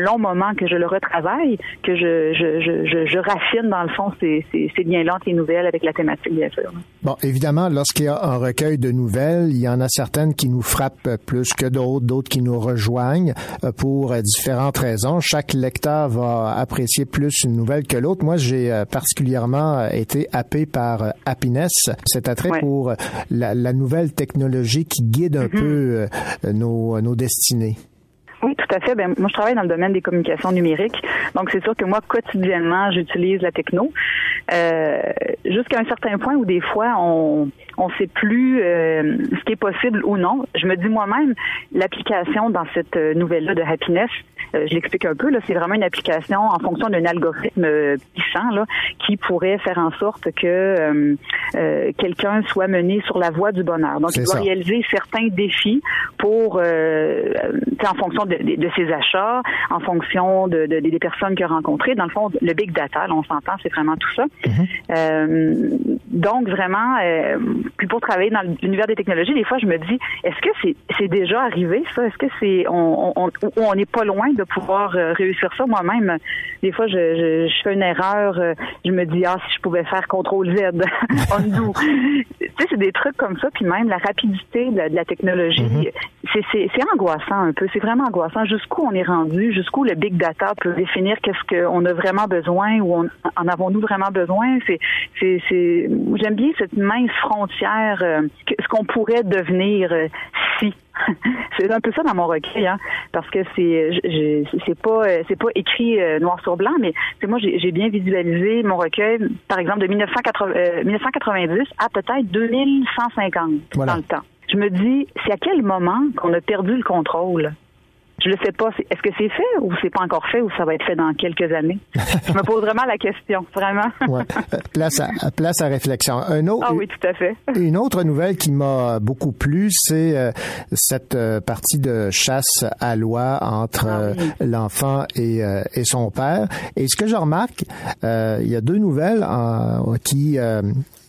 long moment que je le retravaille, que je je, je, raffine dans le fond ces, ces, ces liens-là les nouvelles avec la thématique bien sûr. Bon, évidemment, lorsqu'il y a un recueil de nouvelles, il y en a certaines qui nous frappent plus que d'autres, d'autres qui nous rejoignent pour différentes raisons. Chaque lecteur va apprécier plus une nouvelle que l'autre. Moi, j'ai euh, particulièrement euh, été happé par euh, Happiness, cet attrait pour la, nouvelle technologie qui guide un mm-hmm. peu nos, nos destinées. Oui, tout à fait. Ben, moi, je travaille dans le domaine des communications numériques. Donc, c'est sûr que moi, quotidiennement, j'utilise la techno. Euh, jusqu'à un certain point où des fois, on on sait plus euh, ce qui est possible ou non. Je me dis moi-même, l'application dans cette euh, nouvelle-là de Happiness, je l'explique un peu, là, c'est vraiment une application en fonction d'un algorithme puissant là, qui pourrait faire en sorte que quelqu'un soit mené sur la voie du bonheur. Donc, il doit réaliser certains défis pour, en fonction de, ses achats, en fonction de, des personnes qu'il a rencontrées. Dans le fond, le big data, on s'entend, c'est vraiment tout ça. Mm-hmm. donc, vraiment, puis pour travailler dans l'univers des technologies, des fois, je me dis, est-ce que c'est c'est déjà arrivé ça? Est-ce que c'est on on on n'est pas loin de pouvoir euh, réussir ça moi-même Des fois, je, je, je, fais une erreur, euh, je me dis ah si je pouvais faire contrôle Z, undo. tu sais, c'est des trucs comme ça. Puis même la rapidité de la, technologie, mm-hmm. c'est c'est angoissant un peu. C'est vraiment angoissant. Jusqu'où on est rendu Jusqu'où le big data peut définir qu'est-ce qu'on a vraiment besoin ou on, en avons-nous vraiment besoin? C'est j'aime bien cette mince frontière euh, ce qu'on pourrait devenir euh, si. c'est un peu ça dans mon recueil, hein, parce que c'est c'est pas euh, c'est pas écrit noir sur blanc, mais c'est moi j'ai bien visualisé mon recueil, par exemple de 1990 à peut-être 2150 dans le temps. Je me dis, c'est à quel moment qu'on a perdu le contrôle? Je ne sais pas. Est-ce que c'est fait ou c'est pas encore fait ou ça va être fait dans quelques années? je me pose vraiment la question, vraiment. ouais. Euh, place, à, place à réflexion. Un autre, ah oui, tout à fait. Une autre nouvelle qui m'a beaucoup plu, c'est euh, cette euh, partie de chasse à loi entre ah l'enfant et, et, son père. Et ce que je remarque, il y a deux nouvelles qui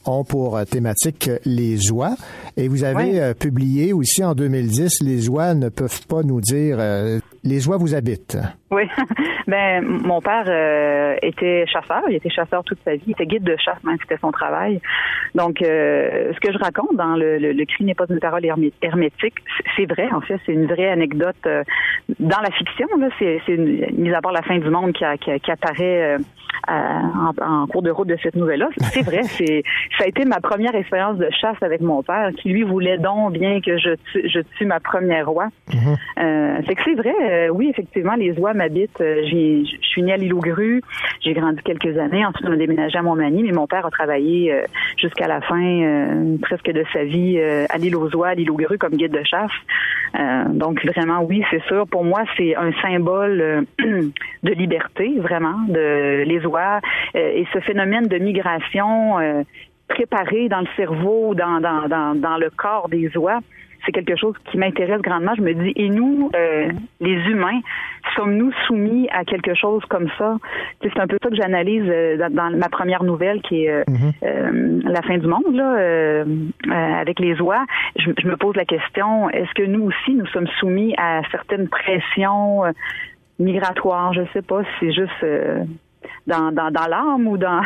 ont pour thématique les oies. Et vous avez euh, publié aussi en 2010, les oies ne peuvent pas nous dire, euh, les oies vous habitent. Oui. ben, mon père euh, était chasseur. Il était chasseur toute sa vie. Il était guide de chasse, même c'était son travail. Donc, ce que je raconte dans le, le, cri n'est pas une parole hermétique, c'est vrai. En fait, c'est une vraie anecdote dans la fiction. Là, c'est, c'est mis à part la fin du monde qui, qui, apparaît en, en, cours de route de cette nouvelle-là. C'est vrai. C'est ça a été ma première expérience de chasse avec mon père, qui lui voulait donc bien que je tue, je tue ma première euh, c'est que c'est vrai, euh, oui, effectivement, les oies m'habitent. Euh, je suis née à l'île aux grues, j'ai grandi quelques années, ensuite on a déménagé à Montmagny, mais mon père a travaillé euh, jusqu'à la fin presque de sa vie à l'île aux oies, à l'île aux grues comme guide de chasse. donc vraiment, oui, c'est sûr. Pour moi, c'est un symbole de liberté, vraiment, de les oies et ce phénomène de migration préparé dans le cerveau, dans, dans, le corps des oies, c'est quelque chose qui m'intéresse grandement. Je me dis, et nous, euh, les humains, sommes-nous soumis à quelque chose comme ça? C'est un peu ça que j'analyse euh, dans, ma première nouvelle, qui est euh, mm-hmm. La fin du monde, là, avec les oies. Je, je, me pose la question, est-ce que nous aussi, nous sommes soumis à certaines pressions migratoires? Je sais pas, c'est juste dans, dans, dans l'âme ou dans,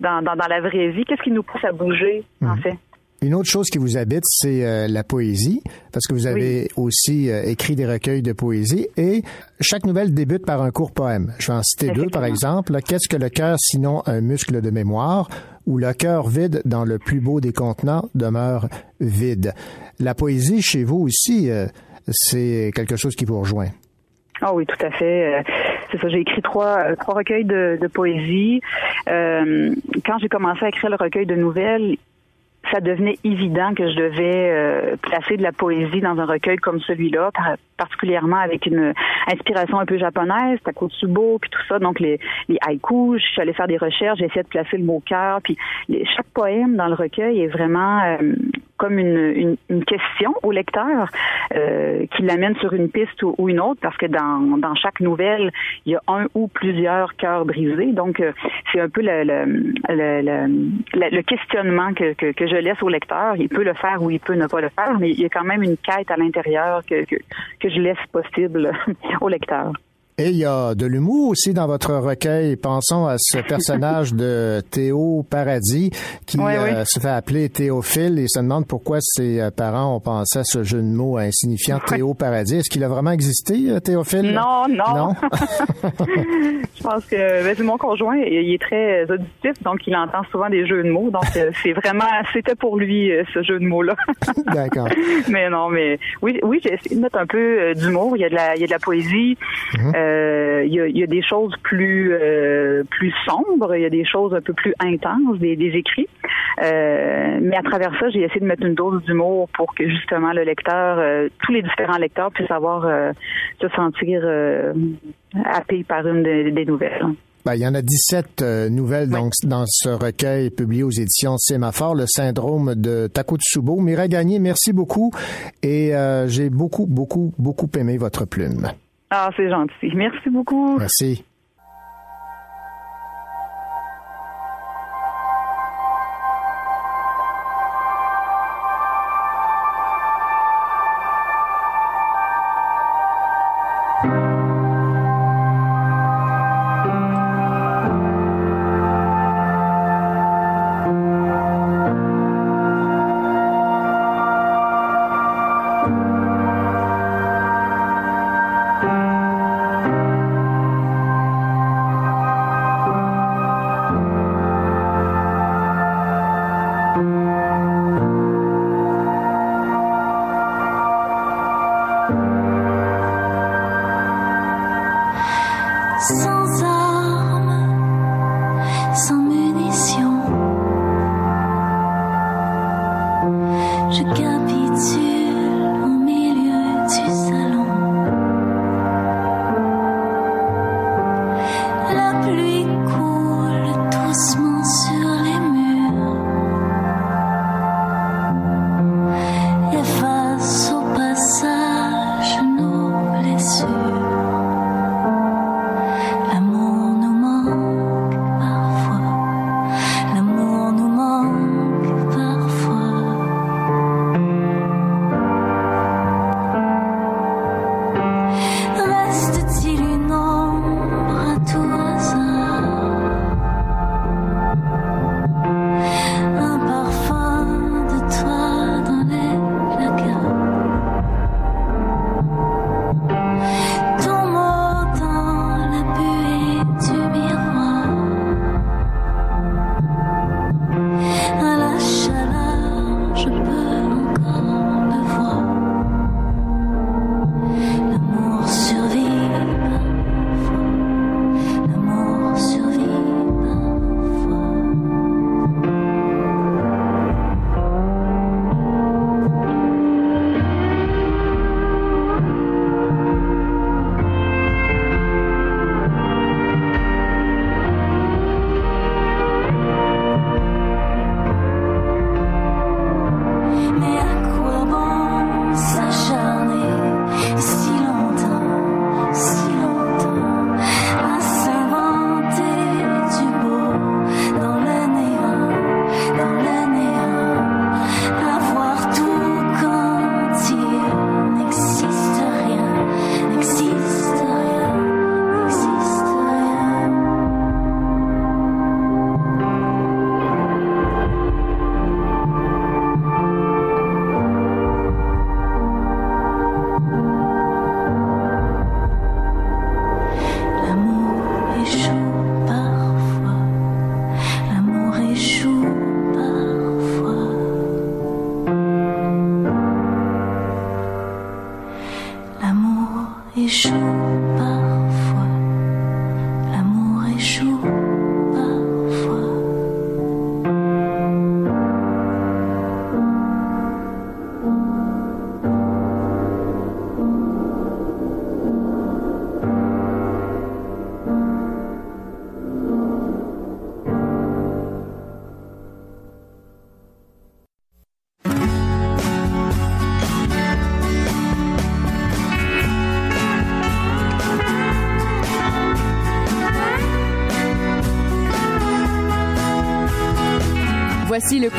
dans, dans, la vraie vie? Qu'est-ce qui nous pousse à bouger, en mhm. fait? Une autre chose qui vous habite, c'est euh, la poésie, parce que vous avez aussi euh, écrit des recueils de poésie et chaque nouvelle débute par un court poème. Je vais en citer deux, par exemple. Qu'est-ce que le cœur sinon un muscle de mémoire? Ou le cœur vide dans le plus beau des contenants demeure vide. La poésie chez vous aussi, euh, c'est quelque chose qui vous rejoint. Ah oui, tout à fait. c'est ça. J'ai écrit trois trois recueils de, de poésie. quand j'ai commencé à écrire le recueil de nouvelles, ça devenait évident que je devais euh, placer de la poésie dans un recueil comme celui-là, particulièrement avec une inspiration un peu japonaise, Takotsubo, puis tout ça, donc les, les haïkus, je suis allée faire des recherches, j'ai de placer le mot cœur, puis chaque poème dans le recueil est vraiment euh, comme une, une, question au lecteur euh, qui l'amène sur une piste ou, une autre, parce que dans, dans chaque nouvelle, il y a un ou plusieurs cœurs brisés, donc euh, c'est un peu le, le, le, questionnement que, que, que, laisse au lecteur. Il peut le faire ou il peut ne pas le faire, mais il y a quand même une quête à l'intérieur que, que je laisse possible au lecteur. Et il y a de l'humour aussi dans votre recueil. Pensons à ce personnage de Théo Paradis qui euh, se fait appeler Théophile et se demande pourquoi ses euh, parents ont pensé à ce jeu de mots insignifiant Théo Paradis. Est-ce qu'il a vraiment existé, euh, Théophile? Non, non. Non? Je pense que ben, mon conjoint, il est très auditif, donc il entend souvent des jeux de mots. Donc c'est vraiment, c'était pour lui ce jeu de mots-là. D'accord. mais non, mais oui, oui, j'ai essayé de mettre un peu d'humour. Il y a de la, il y a de la poésie. Euh, il y, a, des choses plus euh, plus sombres, il y a des choses un peu plus intenses, des, écrits. Euh, mais à travers ça, j'ai essayé de mettre une dose d'humour pour que justement le lecteur, tous les différents lecteurs puissent avoir se sentir happés par une des, nouvelles. Ben, il y en a 17 nouvelles donc, dans ce recueil publié aux éditions Sémaphore, le syndrome de Takotsubo. Mireille Gagné, merci beaucoup et j'ai beaucoup, beaucoup, beaucoup aimé votre plume. Ah, c'est gentil. Merci beaucoup. Merci.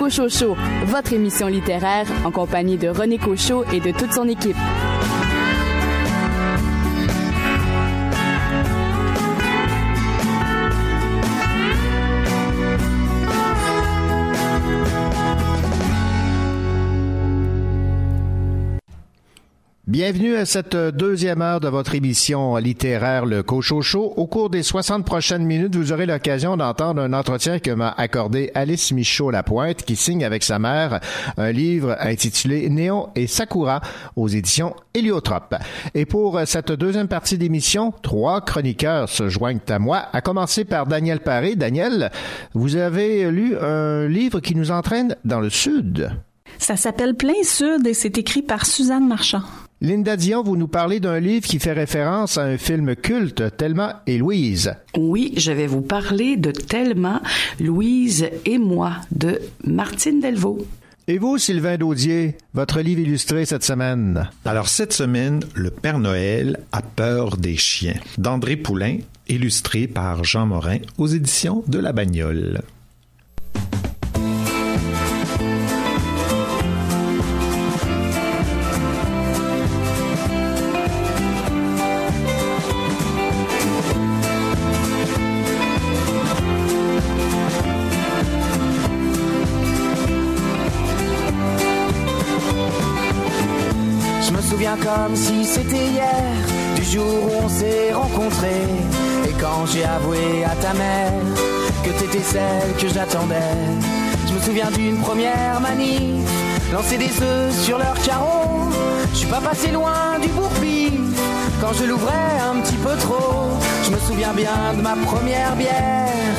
Cochocho, votre émission littéraire en compagnie de René Cochot et de toute son équipe. Bienvenue à cette deuxième heure de votre émission littéraire Le Cochocho. Au cours des 60 prochaines minutes, vous aurez l'occasion d'entendre un entretien que m'a accordé Alice Michaud-Lapointe, qui signe avec sa mère un livre intitulé Néon et Sakura aux éditions Héliotrope. Et pour cette deuxième partie d'émission, trois chroniqueurs se joignent à moi, à commencer par Daniel Paré. Daniel, vous avez lu un livre qui nous entraîne dans le Sud. Ça s'appelle Plein Sud et c'est écrit par Suzanne Marchand. Linda Dion, vous nous parlez d'un livre qui fait référence à un film culte, Thelma et Louise. Oui, je vais vous parler de Thelma, Louise et moi de Martine Delvaux. Et vous, Sylvain Daudier, votre livre illustré cette semaine? Alors, cette semaine, Le Père Noël a peur des chiens, d'André Poulain, illustré par Jean Morin aux éditions de La Bagnole. Si c'était hier, du jour où on s'est rencontrés. Et quand j'ai avoué à ta mère que t'étais celle que j'attendais, je me souviens d'une première manif, lancer des œufs sur leurs carreaux. Je suis pas passé loin du bourbi quand je l'ouvrais un petit peu trop. Je me souviens bien de ma première bière,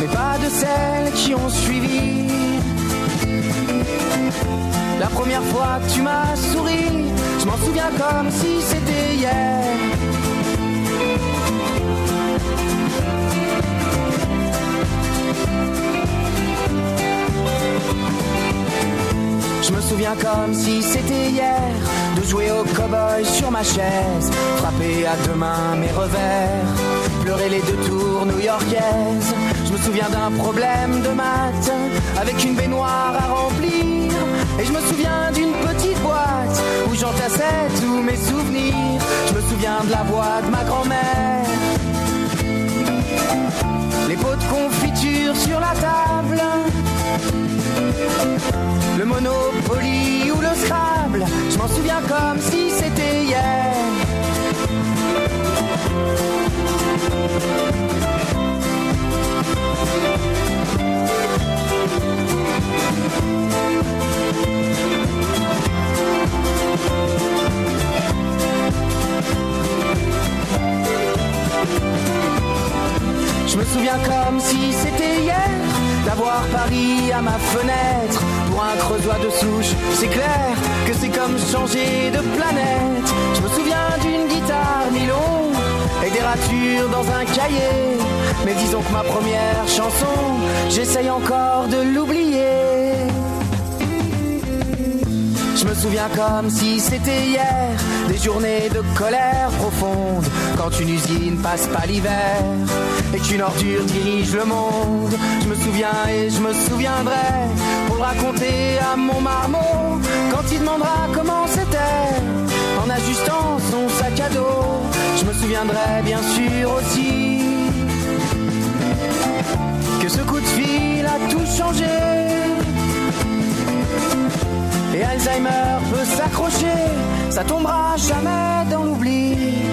mais pas de celles qui ont suivi. La première fois que tu m'as souri, je m'en souviens comme si c'était hier. Je me souviens comme si c'était hier de jouer au cow-boy sur ma chaise, frapper à deux mains mes revers, pleurer les deux tours new-yorkaises. Je me souviens d'un problème de maths avec une baignoire à remplir. Et je me souviens d'une petite boîte où j'entassais tous mes souvenirs. Je me souviens de la voix de ma grand-mère. Les pots de confiture sur la table. Le Monopoly ou le Scrabble. Je m'en souviens comme si c'était hier. Je me souviens comme si c'était hier d'avoir Paris à ma fenêtre. Pour un de souche, c'est clair que c'est comme changer de planète. Je me souviens d'une guitare nylon et des ratures dans un cahier. Mais disons que ma première chanson, j'essaye encore de l'oublier. Je me souviens comme si c'était hier. Des journées de colère profonde quand une usine passe pas l'hiver. Et qu'une ordure dirige le monde. Je me souviens et je me souviendrai. Pour raconter à mon marmot. Quand il demandera comment c'était. En ajustant son sac à dos. Je me souviendrai bien sûr aussi. Que ce coup de fil a tout changé. Et Alzheimer peut s'accrocher, ça tombera jamais dans l'oubli.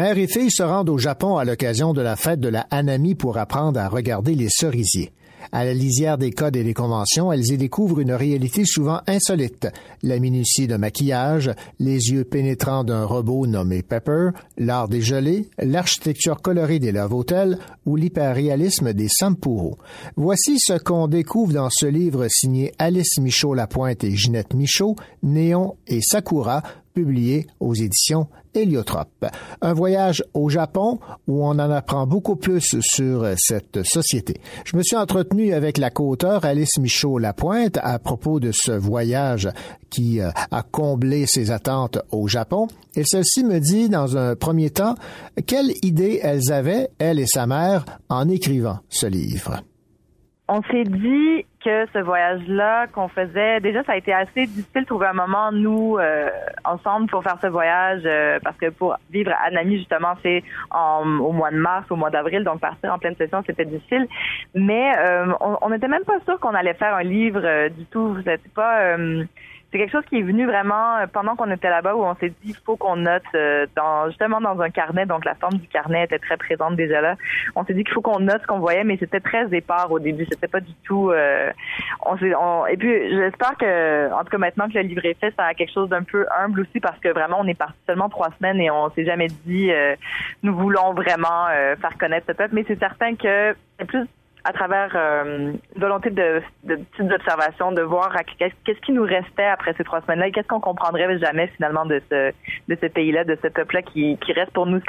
Mère et fille se rendent au Japon à l'occasion de la fête de la Hanami pour apprendre à regarder les cerisiers. À la lisière des codes et des conventions, elles y découvrent une réalité souvent insolite. La minutie de maquillage, les yeux pénétrants d'un robot nommé Pepper, l'art des gelées, l'architecture colorée des love hotels ou l'hyperréalisme des Sampuro. Voici ce qu'on découvre dans ce livre signé Alice Michaud-Lapointe et Ginette Michaud, Néon et Sakura, publié aux éditions Héliotrope. Un voyage au Japon où on en apprend beaucoup plus sur cette société. Je me suis entretenu avec la co-auteure Alice Michaud-Lapointe à propos de ce voyage qui euh, a comblé ses attentes au Japon. Et celle-ci me dit dans un premier temps quelle idée elles avaient, elle et sa mère, en écrivant ce livre on s'est dit que ce voyage-là qu'on faisait, déjà ça a été assez difficile de trouver un moment nous euh, ensemble pour faire ce voyage euh, parce que pour vivre à Nami justement c'est au mois de mars, au mois d'avril, donc partir en pleine session c'était difficile. Mais euh, on n'était même pas sûr qu'on allait faire un livre du tout. C'était pas c'est quelque chose qui est venu vraiment euh, pendant qu'on était là-bas où on s'est dit il faut qu'on note euh, dans justement dans un carnet. Donc la forme du carnet était très présente déjà là. On s'est dit qu'il faut qu'on note ce qu'on voyait mais c'était très épars au début. C'était pas du tout euh, on, on et puis j'espère que en tout cas maintenant que le livre est fait ça a quelque chose d'un peu humble aussi parce que vraiment on est parti seulement trois semaines et on s'est jamais dit nous voulons vraiment faire connaître ce peuple. Mais c'est certain que plus à travers euh, une volonté de, de petites observations, de voir qu'est-ce qui nous restait après ces trois semaines-là et qu'est-ce qu'on comprendrait jamais finalement de ce de ce pays-là, de ce peuple-là qui, qui reste pour nous.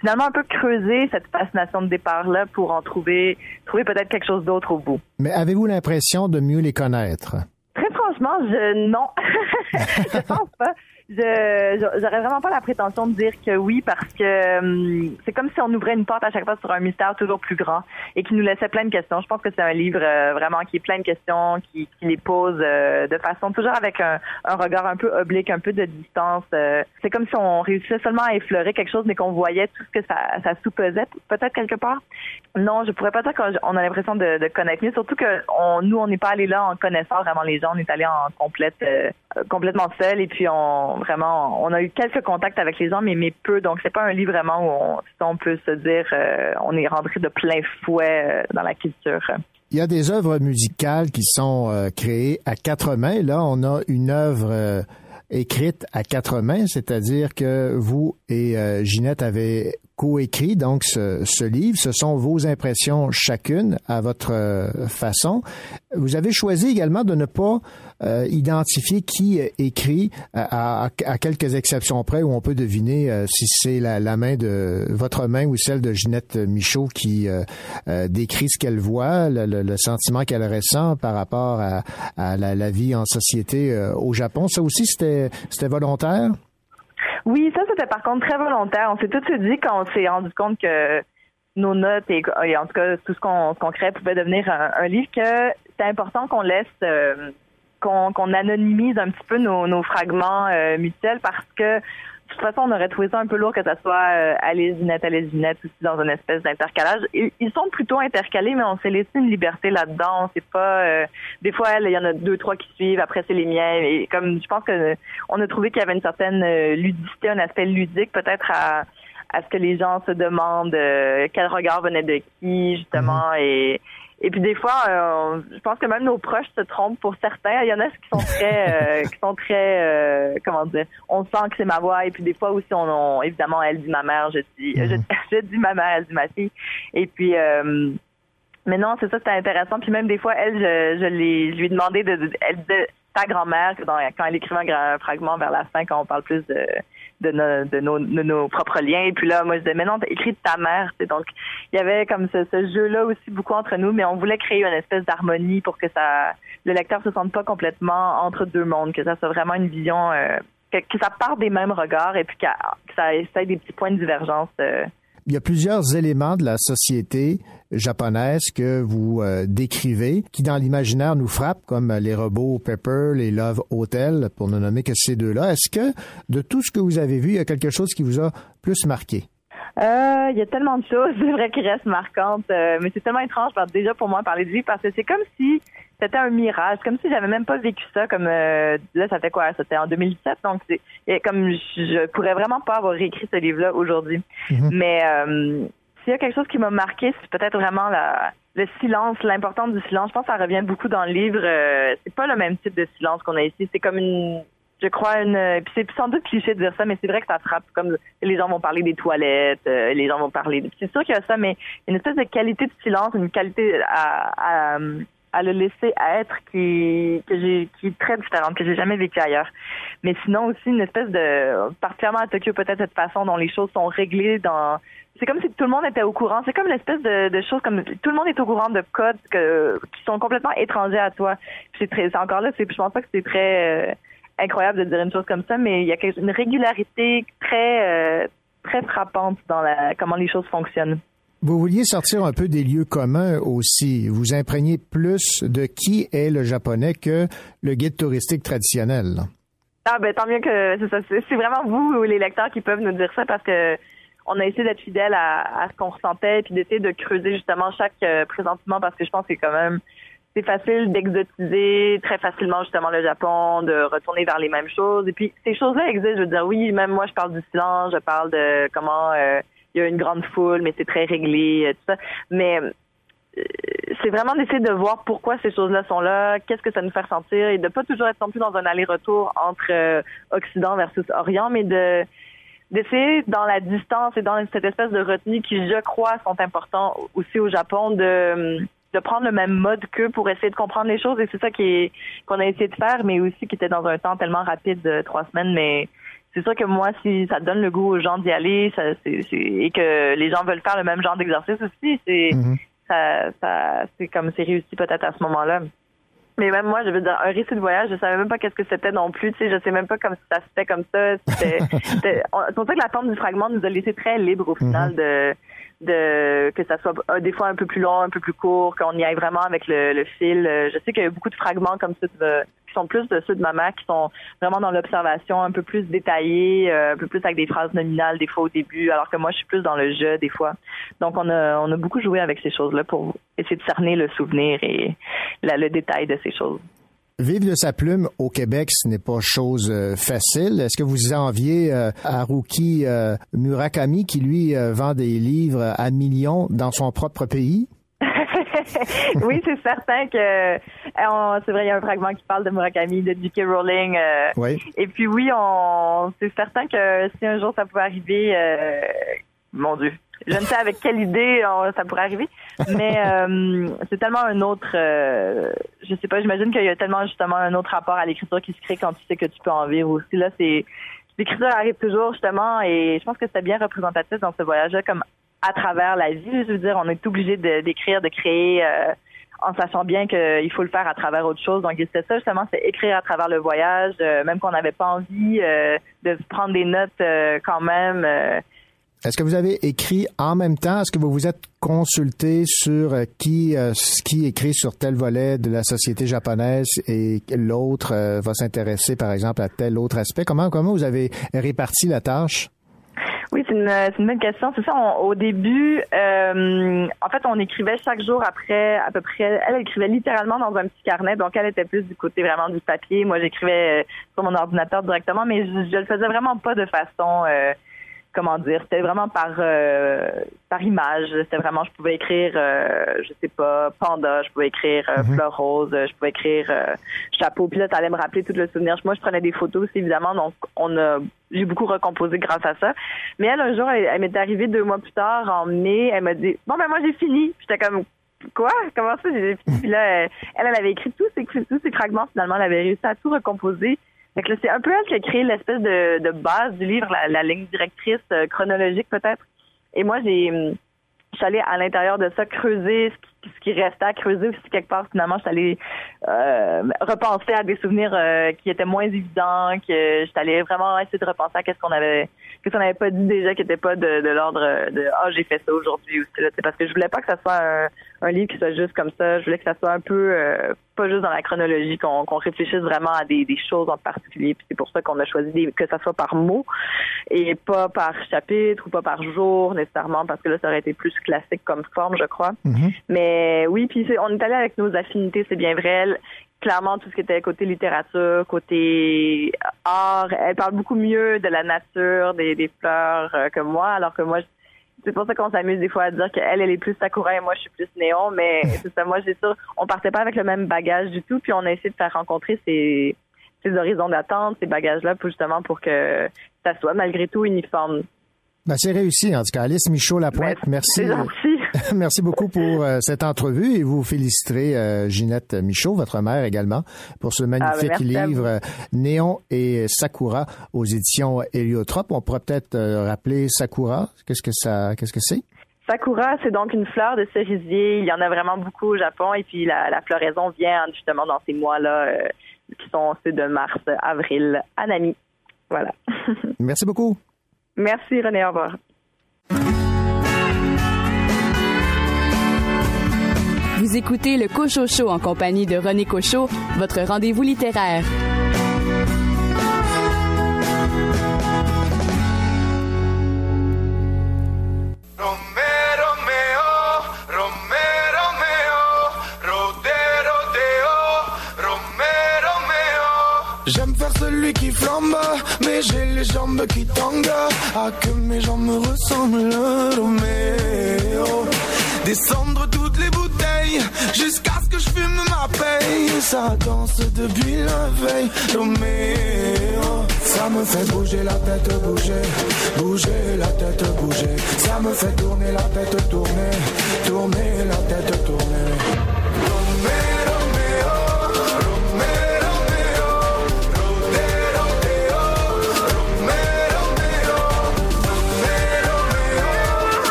Finalement un peu creuser cette fascination de départ-là pour en trouver trouver peut-être quelque chose d'autre au bout. Mais avez-vous l'impression de mieux les connaître? Très franchement, je non. je pense pas je j'aurais vraiment pas la prétention de dire que oui parce que hum, c'est comme si on ouvrait une porte à chaque fois sur un mystère toujours plus grand et qui nous laissait plein de questions. Je pense que c'est un livre euh, vraiment qui est plein de questions, qui, qui les pose euh, de façon toujours avec un, un, regard un peu oblique, un peu de distance. Euh. c'est comme si on réussissait seulement à effleurer quelque chose mais qu'on voyait tout ce que ça, ça sous-pesait peut-être quelque part. Non, je pourrais pas dire qu'on a l'impression de, de, connaître mieux, surtout que on, nous on n'est pas allé là en connaissant vraiment les gens, on est allé en complète complètement seul et puis on vraiment, on a eu quelques contacts avec les gens, mais, mais peu. Donc, c'est pas un livre vraiment où on, peut se dire, euh, on est rentré de plein fouet euh, dans la culture. Il y a des œuvres musicales qui sont euh, créées à quatre mains. Là, on a une œuvre écrite à quatre mains, c'est-à-dire que vous et Ginette avez coécrit donc ce, livre. Ce sont vos impressions chacune à votre façon. Vous avez choisi également de ne pas euh, identifier qui écrit à, à, quelques exceptions près où on peut deviner euh, si c'est la, main de votre main ou celle de Ginette Michaud qui euh, décrit ce qu'elle voit, le, sentiment qu'elle ressent par rapport à, la, vie en société au Japon. Ça aussi, c'était volontaire? Oui, ça c'était par contre très volontaire. On s'est tout de suite dit quand on s'est rendu compte que nos notes et, en tout cas tout ce qu'on qu crée pouvait devenir un, un livre que c'est important qu'on laisse qu'on anonymise un petit peu nos, nos fragments euh, mutuels parce que de toute façon, on aurait trouvé ça un peu lourd que ça soit euh, Alésinette, Alésinette aussi dans une espèce d'intercalage. Ils, ils, sont plutôt intercalés, mais on s'est laissé une liberté là-dedans. C'est pas euh, des fois il y en a deux, trois qui suivent, après c'est les miens. Et comme je pense que on a trouvé qu'il y avait une certaine euh, ludicité, un aspect ludique peut-être à, à ce que les gens se demandent quel regard venait de qui, justement, mm-hmm. et et puis des fois, euh, je pense que même nos proches se trompent pour certains. Il y en a qui sont très, euh, qui sont très, euh, comment dire, on sent que c'est ma voix. Et puis des fois aussi, on, évidemment, elle dit ma mère, je dis, mhm. je, dis ma mère, elle dit ma fille. Et puis, mais non, c'est ça, c'était intéressant. Puis même des fois, elle, je, je, je lui ai demandé de, elle disait ta grand-mère quand elle écrivait un fragment vers la fin, quand on parle plus de de, nos, de, nos, propres liens. Et puis là, moi, je disais, mais non, t'as écrit de ta mère. Donc, il y avait comme ce, jeu-là aussi beaucoup entre nous, mais on voulait créer une espèce d'harmonie pour que ça, le lecteur se sente pas complètement entre deux mondes, que ça soit vraiment une vision, euh, que, ça parte des mêmes regards et puis que, ça, ait des petits points de divergence. Euh, il y a plusieurs éléments de la société japonaise que vous euh, décrivez qui, dans l'imaginaire, nous frappent, comme les robots Pepper, les Love Hotel, pour ne nommer que ces deux-là. Est-ce que, de tout ce que vous avez vu, il y a quelque chose qui vous a plus marqué? Euh, il y a tellement de choses, c'est vrai, qui restent marquantes, euh, mais c'est tellement étrange, déjà pour moi, parler de vie, parce que c'est comme si c'était un mirage, comme si j'avais même pas vécu ça, comme euh, là, ça fait quoi? C'était en 2017, donc c'est comme je, pourrais vraiment pas avoir écrit ce livre-là aujourd'hui. Mm-hmm. Mais s'il y a quelque chose qui m'a marqué, c'est peut-être vraiment la, le silence, l'importance du silence. Je pense que ça revient beaucoup dans le livre. Euh, c'est pas le même type de silence qu'on a ici. C'est comme une, je crois une. C'est sans doute cliché de dire ça, mais c'est vrai que ça frappe. Comme les gens vont parler des toilettes, euh, les gens vont parler. C'est sûr qu'il y a ça, mais une espèce de qualité de silence, une qualité à, à le laisser être qui qui est très différente que j'ai jamais vécu ailleurs. Mais sinon aussi une espèce de particulièrement à Tokyo peut-être cette façon dont les choses sont réglées dans c'est comme si tout le monde était au courant. C'est comme l'espèce de, de choses comme tout le monde est au courant de codes qui sont complètement étrangers à toi. C'est très, c'est encore là. C'est, je pense pas que c'est très euh, incroyable de dire une chose comme ça, mais il y a une régularité très euh, très frappante dans la comment les choses fonctionnent. Vous vouliez sortir un peu des lieux communs aussi. Vous imprégnez plus de qui est le japonais que le guide touristique traditionnel. Ah ben tant mieux que c'est vraiment vous ou les lecteurs qui peuvent nous dire ça parce que on a essayé d'être fidèle à, ce qu'on ressentait puis d'essayer de creuser justement chaque euh, présentement parce que je pense que quand même c'est facile d'exotiser très facilement justement le Japon, de retourner vers les mêmes choses. Et puis ces choses-là existent. Je veux dire, oui, même moi je parle du silence, je parle de comment euh, il y a une grande foule, mais c'est très réglé, euh, tout ça. Mais c'est vraiment d'essayer de voir pourquoi ces choses-là sont là, qu'est-ce que ça nous fait sentir et de pas toujours être non plus dans un aller-retour entre Occident versus Orient, mais de d'essayer dans la distance et dans cette espèce de retenue qui, je crois, sont importants aussi au Japon de prendre le même mode qu'eux pour essayer de comprendre les choses et c'est ça qu'on a essayé de faire mais aussi qui était dans un temps tellement rapide de trois semaines mais c'est sûr que moi si ça donne le goût aux gens d'y aller ça, et que les gens veulent faire le même genre d'exercice aussi c'est mm-hmm. ça, ça c'est comme c'est réussi peut-être à ce moment-là mais même moi, je veux dire, un récit de voyage, je savais même pas qu'est-ce que c'était non plus. Tu sais, je sais même pas comme ça se fait comme ça. C'est pour ça que la forme du fragment nous a laissé très libre au final mhm. de de que ça soit euh, des fois un peu plus long, un peu plus court, qu'on y aille vraiment avec le, le fil. Euh, je sais qu'il y a beaucoup de fragments comme ça qui sont plus de ceux de ma mère, qui sont vraiment dans l'observation, un peu plus détaillés, euh, un peu plus avec des phrases nominales des fois au début, alors que moi je suis plus dans le jeu des fois. Donc on a on a beaucoup joué avec ces choses-là pour essayer de cerner le souvenir et le détail de ces choses. Vivre de sa plume au Québec, ce n'est pas chose euh, facile. Est-ce que vous enviez euh, Haruki euh, Murakami qui lui vend des livres à millions dans son propre pays? oui, c'est certain que c'est vrai, il y a un fragment qui parle de Murakami, de J.K. Rowling. oui. Et puis oui, on c'est certain que si un jour ça pouvait arriver, mon Dieu, je ne sais avec quelle idée ça pourrait arriver, mais euh, c'est tellement un autre. Euh, je sais pas. J'imagine qu'il y a tellement justement un autre rapport à l'écriture qui se crée quand tu sais que tu peux en vivre aussi. Là, c'est l'écriture arrive toujours justement, et je pense que c'était bien représentatif dans ce voyage-là, comme à travers la vie. Je veux dire, on est obligé d'écrire, de, créer. Euh, en sachant bien qu'il faut le faire à travers autre chose. Donc, c'était ça, justement, c'est écrire à travers le voyage, même qu'on n'avait pas envie de prendre des notes quand même. Est-ce que vous avez écrit en même temps? Est-ce que vous vous êtes consulté sur euh, qui, euh, qui écrit sur tel volet de la société japonaise et l'autre euh, va s'intéresser, par exemple, à tel autre aspect? Comment, comment vous avez réparti la tâche? Oui, c'est une, bonne question. C'est ça, au début, en fait, on écrivait chaque jour après, à peu près, elle écrivait littéralement dans un petit carnet, donc elle était plus du côté vraiment du papier. Moi, j'écrivais sur mon ordinateur directement, mais je, je le faisais vraiment pas de façon comment dire, c'était vraiment par euh, par image. C'était vraiment, je pouvais écrire, euh, je sais pas, panda, je pouvais écrire euh, mhm. fleur rose, je pouvais écrire chapeau. Puis là, ça allait me rappeler tout le souvenir. Moi, je prenais des photos aussi, évidemment, donc on a, j'ai beaucoup recomposé grâce à ça. Mais elle, un jour, elle, m'est arrivée deux mois plus tard, en mai, elle m'a dit, bon ben moi j'ai fini. J'étais comme quoi? Comment ça, j'ai fini? Puis là, elle, elle avait écrit tous ces, tous ces fragments, finalement, elle avait réussi à tout recomposer c'est un peu elle qui a créé l'espèce de, base du livre, la, ligne directrice euh, chronologique peut-être. Et moi, j'ai, hum, je suis allée à l'intérieur de ça creuser ce qui, restait à creuser aussi quelque part. Finalement, je suis allée euh, repenser à des souvenirs euh, qui étaient moins évidents, que je suis allée vraiment essayer de repenser à qu'est-ce qu'on avait qu'est-ce qu'on n'avait pas dit déjà qui n'était pas de, l'ordre de ah j'ai fait ça aujourd'hui aussi là, parce que je voulais pas que ça soit un, un livre qui soit juste comme ça. Je voulais que ça soit un peu euh, pas juste dans la chronologie, qu'on réfléchisse vraiment à des, choses en particulier. Puis c'est pour ça qu'on a choisi que ça soit par mot et pas par chapitre ou pas par jour nécessairement, parce que là, ça aurait été plus classique comme forme, je crois. Mm-hmm. Mais oui, puis on est allé avec nos affinités, c'est bien vrai. clairement, tout ce qui était côté littérature, côté art, elle parle beaucoup mieux de la nature, des, fleurs euh, que moi, alors que moi, c'est pour ça qu'on s'amuse des fois à dire qu'elle, elle est plus Sakura et moi, je suis plus Néon. Mais c'est ça, moi, c'est sûr, on partait pas avec le même bagage du tout. Puis on a essayé de faire rencontrer ces, ces horizons d'attente, ces bagages-là, pour justement pour que ça soit malgré tout uniforme. Ben, c'est réussi, en tout cas. Alice Michaud-Lapointe, merci. merci beaucoup pour euh, cette entrevue et vous féliciterez euh, Ginette Michaud, votre mère également, pour ce magnifique Ah, ben, à livre euh, Néon et Sakura aux éditions Héliotrope. On pourrait peut-être euh, rappeler Sakura. Qu'est-ce que ça, qu'est-ce que c'est? Sakura, c'est donc une fleur de cerisier. Il y en a vraiment beaucoup au Japon. Et puis la, la floraison vient justement dans ces mois-là qui sont ceux de mars, avril, à Nami. Voilà. Merci beaucoup. Merci René, au revoir. Vous écoutez le Cocho Show en compagnie de René Cocho, votre rendez-vous littéraire. J'aime faire celui qui flambe, mais j'ai les jambes qui tanguent. Ah, que mes jambes me ressemblent, Roméo. Descendre toutes jusqu'à ce que je fume ma paye. Ça danse depuis la veille, Roméo. Ça me fait bouger la tête, bouger, bouger la tête, bouger. Ça me fait tourner la tête, tourner, tourner la tête, tourner.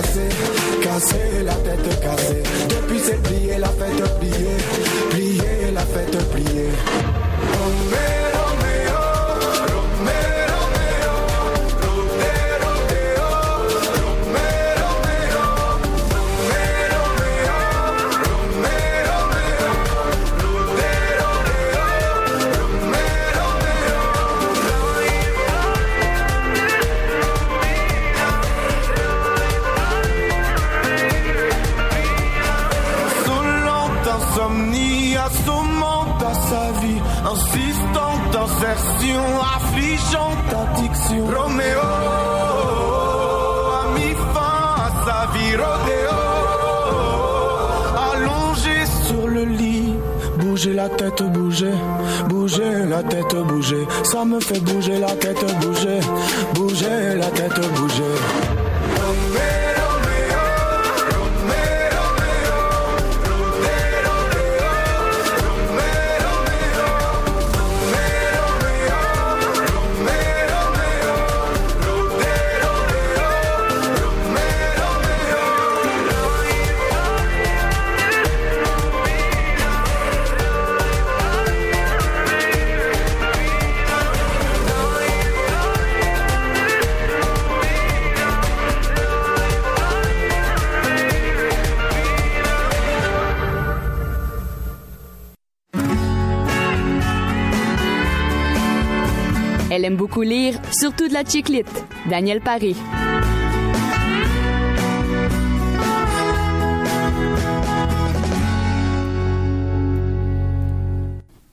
Cassée, cassé la tête cassée. Depuis c'est plié, la fête pliée, vie. Allongé sur le lit, bouger la tête, bouger, bouger la tête, bouger. Ça me fait bouger la tête, bouger, bouger la tête, bouger. Elle aime beaucoup lire, surtout de la chiclite. Daniel Paré.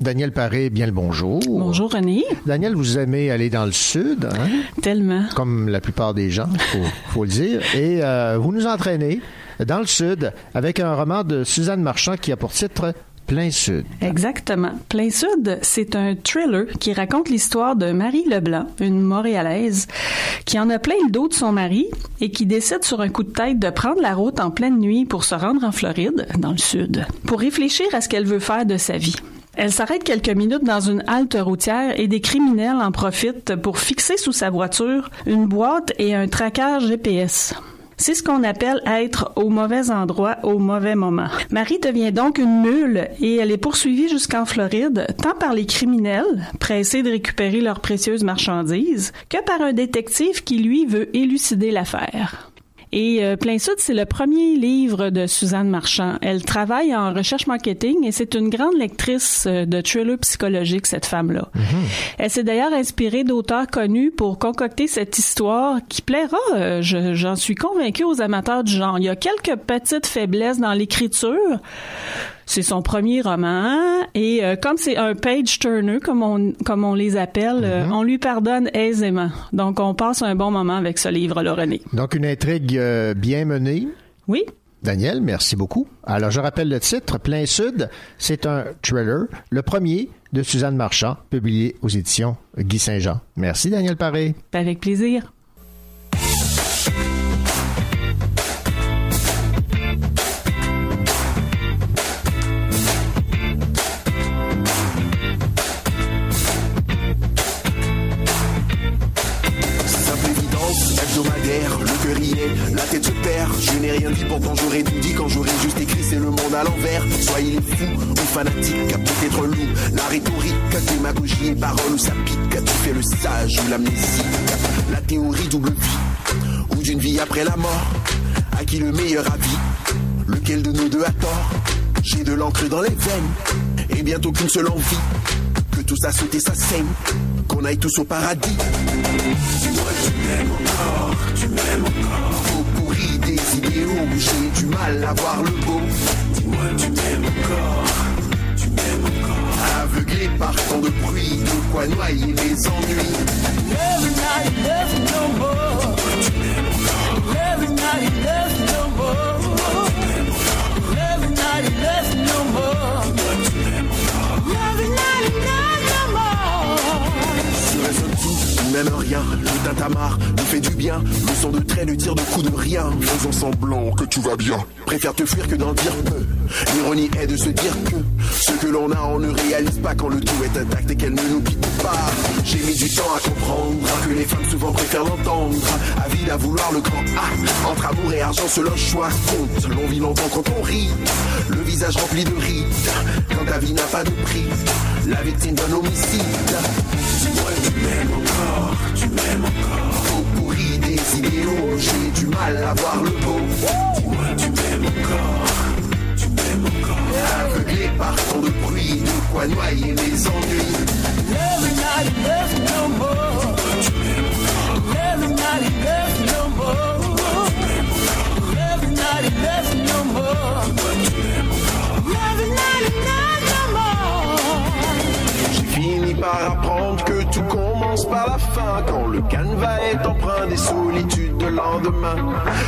Daniel Paré, bien le bonjour. Bonjour René. Daniel, vous aimez aller dans le sud, hein? Tellement. Comme la plupart des gens, faut, faut le dire. Et euh, vous nous entraînez dans le sud avec un roman de Suzanne Marchand qui a pour titre Plein Sud. Exactement. Plein Sud, c'est un thriller qui raconte l'histoire de Marie Leblanc, une Montréalaise, qui en a plein le dos de son mari et qui décide sur un coup de tête de prendre la route en pleine nuit pour se rendre en Floride, dans le sud, pour réfléchir à ce qu'elle veut faire de sa vie. Elle s'arrête quelques minutes dans une halte routière et des criminels en profitent pour fixer sous sa voiture une boîte et un traquage GPS. C'est ce qu'on appelle être au mauvais endroit au mauvais moment. Marie devient donc une mule et elle est poursuivie jusqu'en Floride, tant par les criminels, pressés de récupérer leurs précieuses marchandises, que par un détective qui, lui, veut élucider l'affaire. Et euh, Plein Sud, c'est le premier livre de Suzanne Marchand. Elle travaille en recherche marketing et c'est une grande lectrice euh, de thrillers psychologiques, cette femme-là. Elle s'est d'ailleurs inspirée d'auteurs connus pour concocter cette histoire qui plaira, euh, je- j'en suis convaincue, aux amateurs du genre. Il y a quelques petites faiblesses dans l'écriture. C'est son premier roman et euh, comme c'est un page turner comme on comme on les appelle, euh, on lui pardonne aisément. Donc on passe un bon moment avec ce livre-là, René. Donc, une intrigue euh, bien menée. Oui. Daniel, merci beaucoup. Alors, je rappelle le titre, Plein Sud. C'est un thriller, le premier de Suzanne Marchand, publié aux éditions Guy Saint-Jean. Merci, Daniel Paré. Avec plaisir. Rien dit, pourtant j'aurais tout dit quand j'aurais juste écrit c'est le monde à l'envers. Soit il est fou ou fanatique, peut-être loup. La rhétorique, démagogie et parole où ça pique. As-tu fait le sage ou l'amnésie? La théorie double vie, ou d'une vie après la mort. À qui le meilleur avis? Lequel de nous deux a tort? J'ai de l'encre dans les veines, et bientôt qu'une seule envie. Que tout ça saute et ça saigne, qu'on aille tous au paradis. Dis-moi tu m'aimes encore, tu m'aimes encore. J'ai du mal à voir le beau. Dis-moi tu m'aimes encore, tu m'aimes encore. Aveuglé par tant de bruit, de quoi noyer mes ennuis. Every night, love no more. Every night, love même rien. Le tintamarre nous fait du bien. Le son de trait ne tire de coup de rien. Faisons semblant que tout va bien. Préfère te fuir que d'en dire peu. L'ironie est de se dire que ce que l'on a, on ne réalise pas quand le tout est intact et qu'elle ne nous quitte pas. J'ai mis du temps à comprendre que les femmes souvent préfèrent l'entendre. Avide à vouloir le grand A. Entre amour et argent, seul un choix compte. L'on vit longtemps quand on rit. Le visage rempli de rides. Quand ta vie n'a pas de prix. La victime d'un homicide. Dis-moi, tu m'aimes encore, tu m'aimes encore. Au pourri des idéaux, j'ai du mal à voir le beau. Dis-moi, tu m'aimes encore, tu m'aimes encore. Aveuglé par tant de bruit, de quoi noyer mes ennuis. Every night, love no more. Every night, no more. Every night, love no more. Par apprendre que tout commence par la fin Quand le canevas est empreint des solitudes de lendemain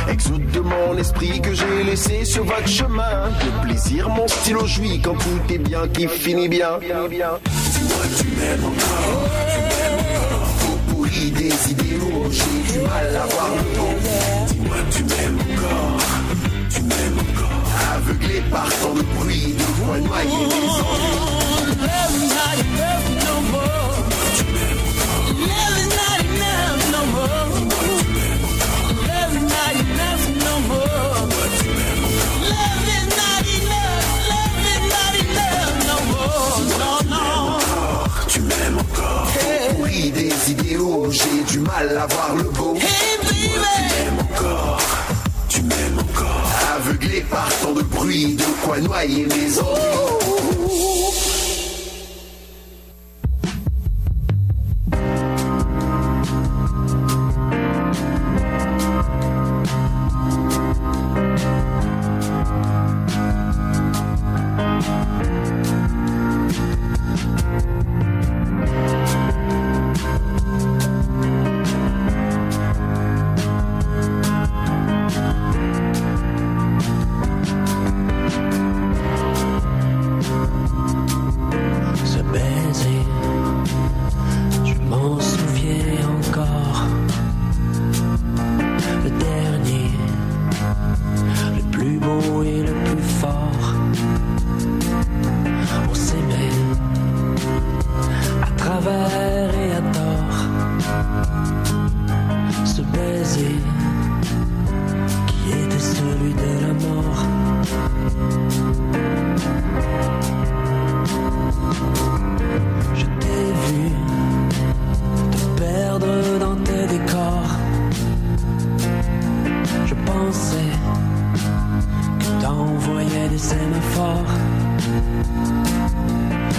Exode de mon esprit que j'ai laissé sur votre chemin De plaisir mon stylo jouit quand tout est bien qui finit bien Dis-moi tu m'aimes encore, tu m'aimes encore pourri des idéaux, j'ai du mal à voir le bon Dis-moi tu m'aimes encore, tu m'aimes encore Aveuglé par tant de bruit, de quoi noyer mes ennuis j'ai du mal à voir le beau. Tu m'aimes encore. Tu m'aimes encore. Aveuglé par tant de bruit, de quoi noyer mes ennuis.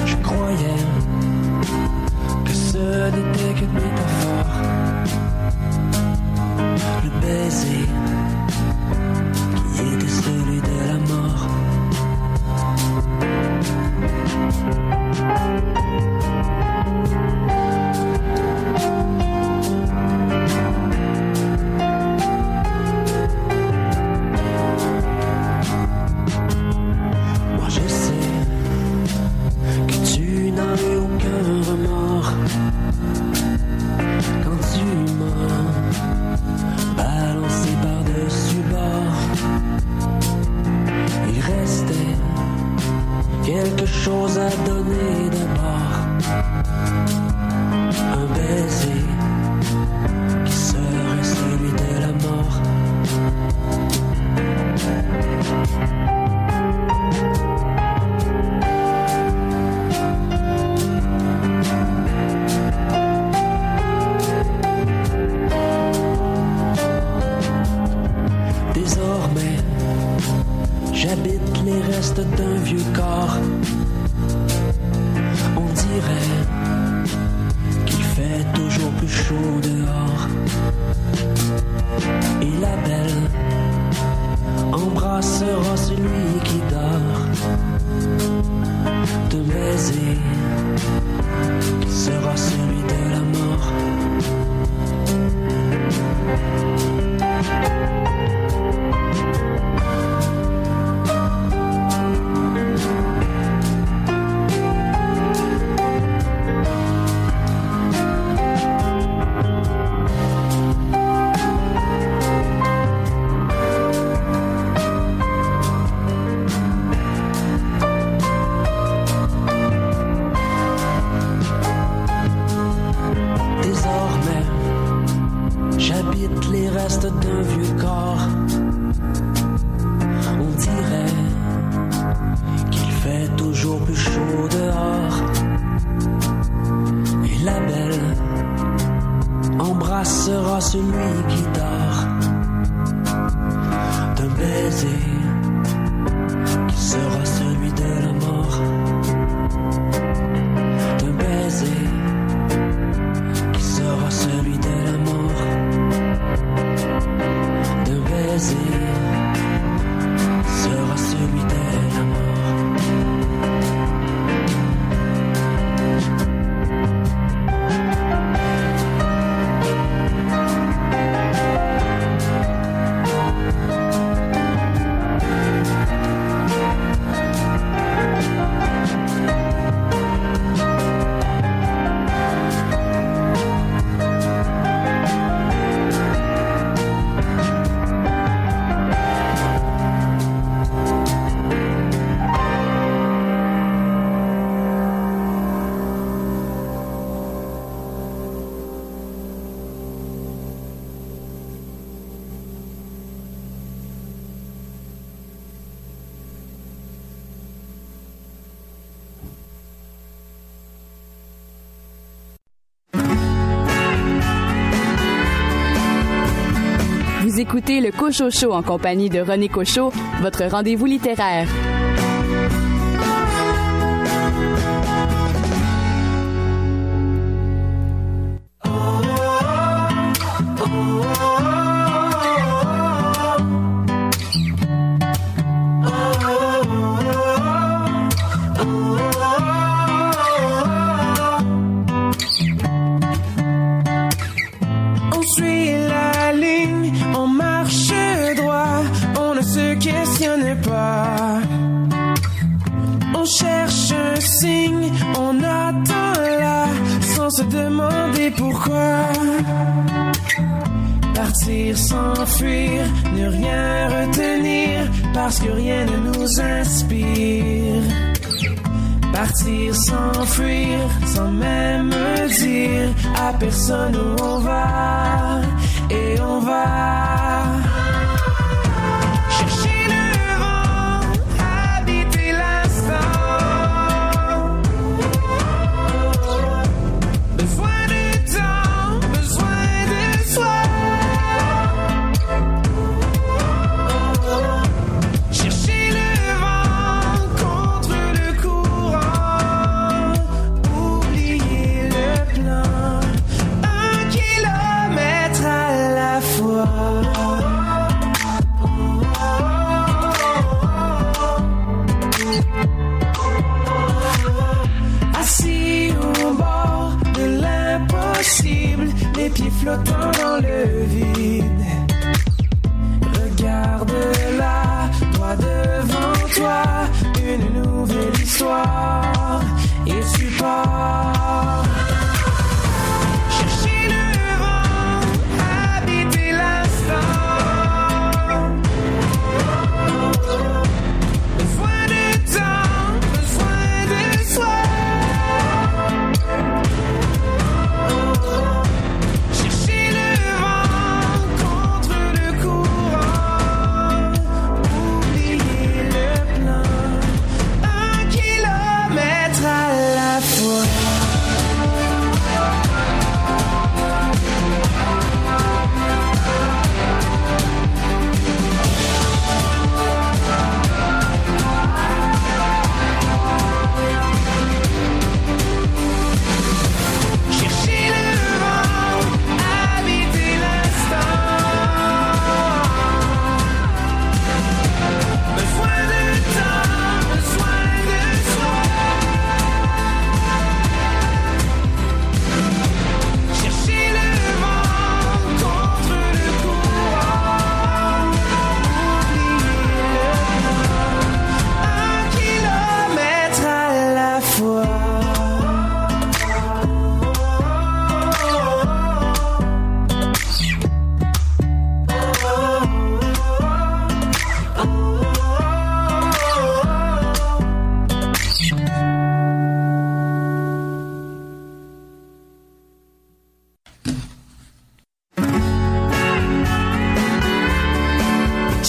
Je croyais que ce n'était qu'une métaphore. Le baiser écoutez le Cochot Show en compagnie de René Cochot, votre rendez-vous littéraire.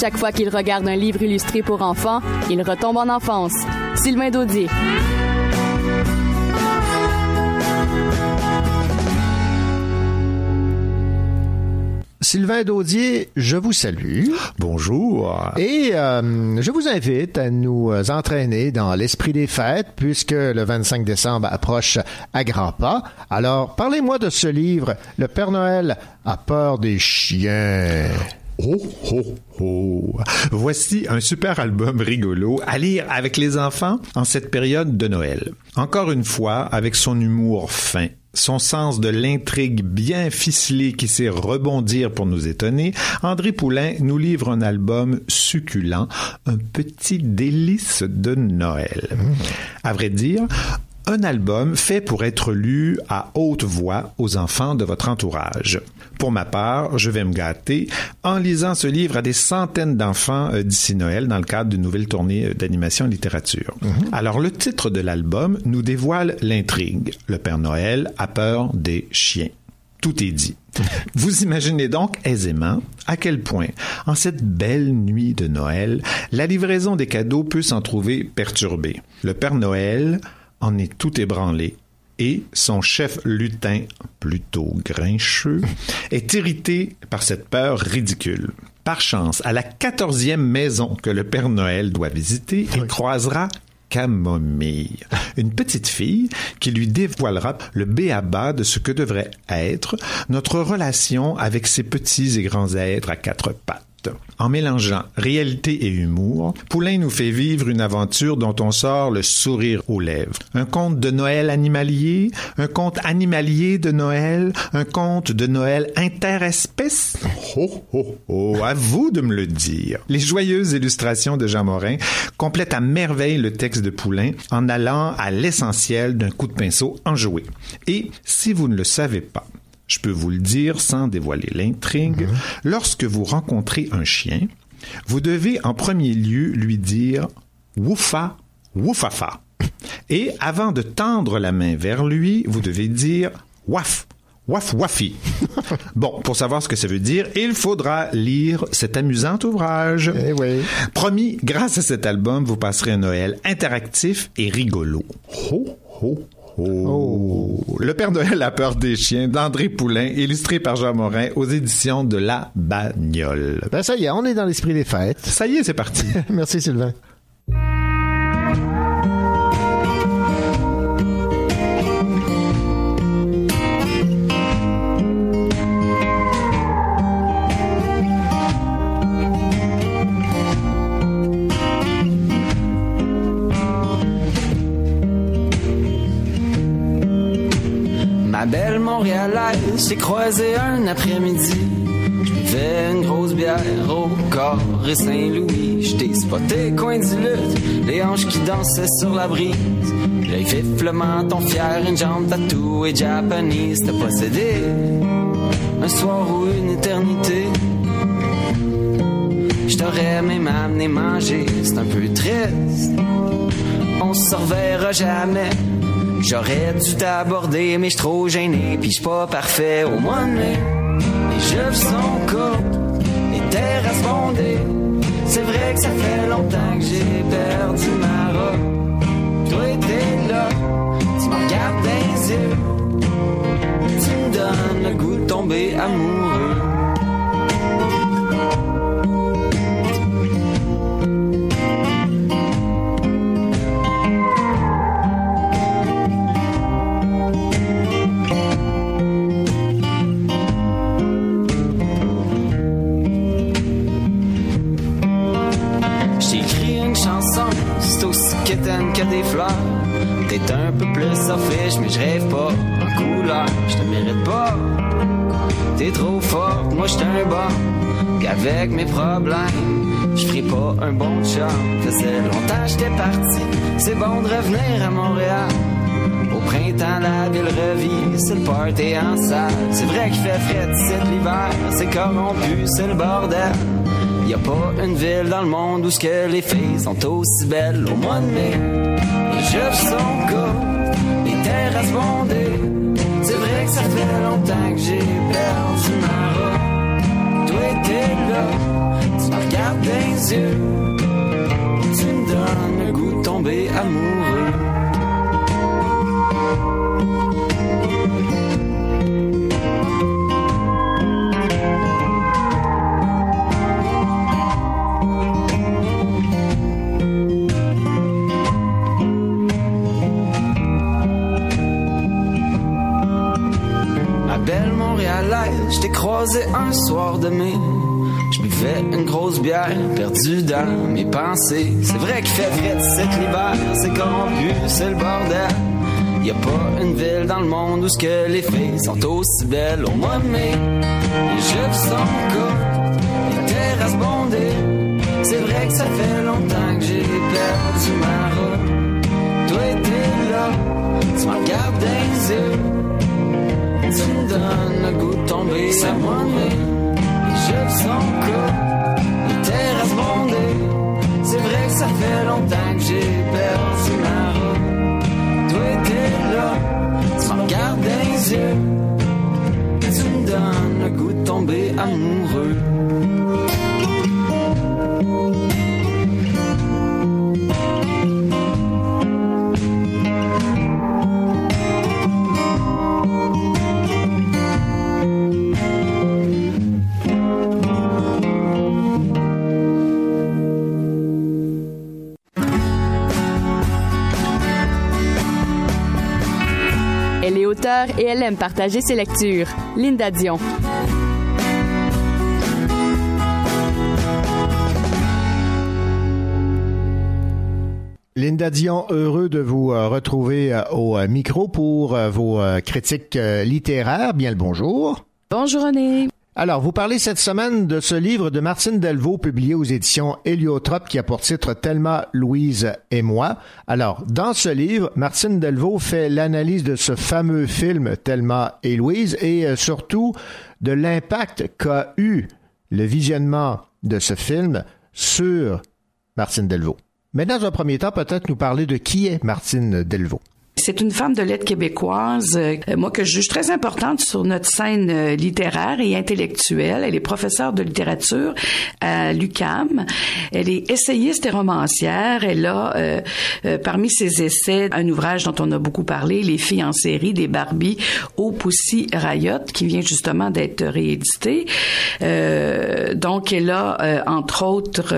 Chaque fois qu'il regarde un livre illustré pour enfants, il retombe en enfance. Sylvain Daudier. Sylvain Daudier, je vous salue. Bonjour. Et euh, je vous invite à nous entraîner dans l'esprit des fêtes puisque le 25 décembre approche à grands pas. Alors, parlez-moi de ce livre, Le Père Noël a peur des chiens. Oh, oh, oh. Voici un super album rigolo à lire avec les enfants en cette période de Noël. Encore une fois, avec son humour fin, son sens de l'intrigue bien ficelé qui sait rebondir pour nous étonner, André Poulain nous livre un album succulent, un petit délice de Noël. À vrai dire, un album fait pour être lu à haute voix aux enfants de votre entourage. Pour ma part, je vais me gâter en lisant ce livre à des centaines d'enfants euh, d'ici Noël dans le cadre d'une nouvelle tournée euh, d'animation et littérature. Alors, le titre de l'album nous dévoile l'intrigue. Le Père Noël a peur des chiens. Tout est dit. Vous imaginez donc aisément à quel point, en cette belle nuit de Noël, la livraison des cadeaux peut s'en trouver perturbée. Le Père Noël en est tout ébranlé et son chef lutin, plutôt grincheux, est irrité par cette peur ridicule. Par chance, à la quatorzième maison que le Père Noël doit visiter, il croisera Camomille, une petite fille qui lui dévoilera le béaba de ce que devrait être notre relation avec ces petits et grands êtres à quatre pattes. En mélangeant réalité et humour, Poulain nous fait vivre une aventure dont on sort le sourire aux lèvres. Un conte de Noël animalier, un conte animalier de Noël, un conte de Noël interespèce. Oh, oh, oh, à vous de me le dire. Les joyeuses illustrations de Jean Morin complètent à merveille le texte de Poulain en allant à l'essentiel d'un coup de pinceau enjoué. Et si vous ne le savez pas, je peux vous le dire sans dévoiler l'intrigue, lorsque vous rencontrez un chien, vous devez en premier lieu lui dire woufa, woufafa. Et avant de tendre la main vers lui, vous devez dire waf, waf wafi. bon, pour savoir ce que ça veut dire, il faudra lire cet amusant ouvrage. Promis, grâce à cet album, vous passerez un Noël interactif et rigolo. Ho, ho, Oh. Le Père Noël a peur des chiens d'André Poulain, illustré par Jean Morin aux éditions de La Bagnole. Ben ça y est, on est dans l'esprit des fêtes. Ça y est, c'est parti. Merci Sylvain. Montréalaise s'est croisée un après-midi. Je buvais une grosse bière au corps et Saint-Louis. J't'ai spoté coin du lutte, les hanches qui dansaient sur la brise. L'œil vif, le menton fier, une jambe tatou et japanese. T'as possédé un soir ou une éternité. J't'aurais même amené manger, c'est un peu triste. On se reverra jamais. J'aurais dû t'aborder, mais je trop gêné, puis je pas parfait au mois de mai. Les jeux sont courtes, les terrasses bondées. C'est vrai que ça fait longtemps que j'ai perdu ma robe. Toi t'es là, tu me regardes les yeux. Tu me donnes le goût de tomber amoureux. T'es un peu plus selfish, mais je rêve pas en couleur. Je te mérite pas. T'es trop forte, moi j'étais un bon. Pis avec mes problèmes, je pas un bon job. Faisait longtemps j'étais parti, c'est bon de revenir à Montréal. Au printemps, la ville revit, c'est le party en salle. C'est vrai qu'il fait frais c'est l'hiver, c'est corrompu, c'est le bordel. Y a pas une ville dans le monde où ce que les filles sont aussi belles au mois de mai. Jeux sont courts, les terrasses bondées. C'est vrai que ça fait longtemps que j'ai perdu ma robe. Toi t'es là, Tu me regardes les yeux, tu me donnes le goût de tomber amoureux. Un soir de mai. Je buvais une grosse bière, perdue dans mes pensées. C'est vrai qu'il fait frais cet l'hiver, c'est corrompu, c'est le bordel. Y a pas une ville dans le monde où ce que les filles sont aussi belles au mois de mai. Les jeux sont courts, les terrasses bondées. C'est vrai que ça fait longtemps que j'ai perdu ma route. Toi t'es là, tu me regardes les yeux. Tu me donnes le goût C'est moi Les jeux sont courts, les terrasses bondées. C'est vrai que ça fait longtemps elle aime partager ses lectures. Linda Dion. Linda Dion, heureux de vous euh, retrouver euh, au euh, micro pour vos critiques littéraires. Bien le bonjour. Bonjour René. Alors, vous parlez cette semaine de ce livre de Martine Delvaux publié aux éditions Héliotrope qui a pour titre Thelma, Louise et moi. Alors, dans ce livre, Martine Delvaux fait l'analyse de ce fameux film Thelma et Louise et euh, surtout de l'impact qu'a eu le visionnement de ce film sur Martine Delvaux. Mais dans un premier temps, peut-être nous parler de qui est Martine Delvaux. C'est une femme de lettres québécoise, euh, moi que je juge très importante sur notre scène euh, littéraire et intellectuelle. Elle est professeure de littérature à l'UCAM. Elle est essayiste et romancière. Elle a euh, euh, parmi ses essais un ouvrage dont on a beaucoup parlé, Les filles en série des Barbie au Pussy Riot, qui vient justement d'être réédité. Euh, donc elle a entre autres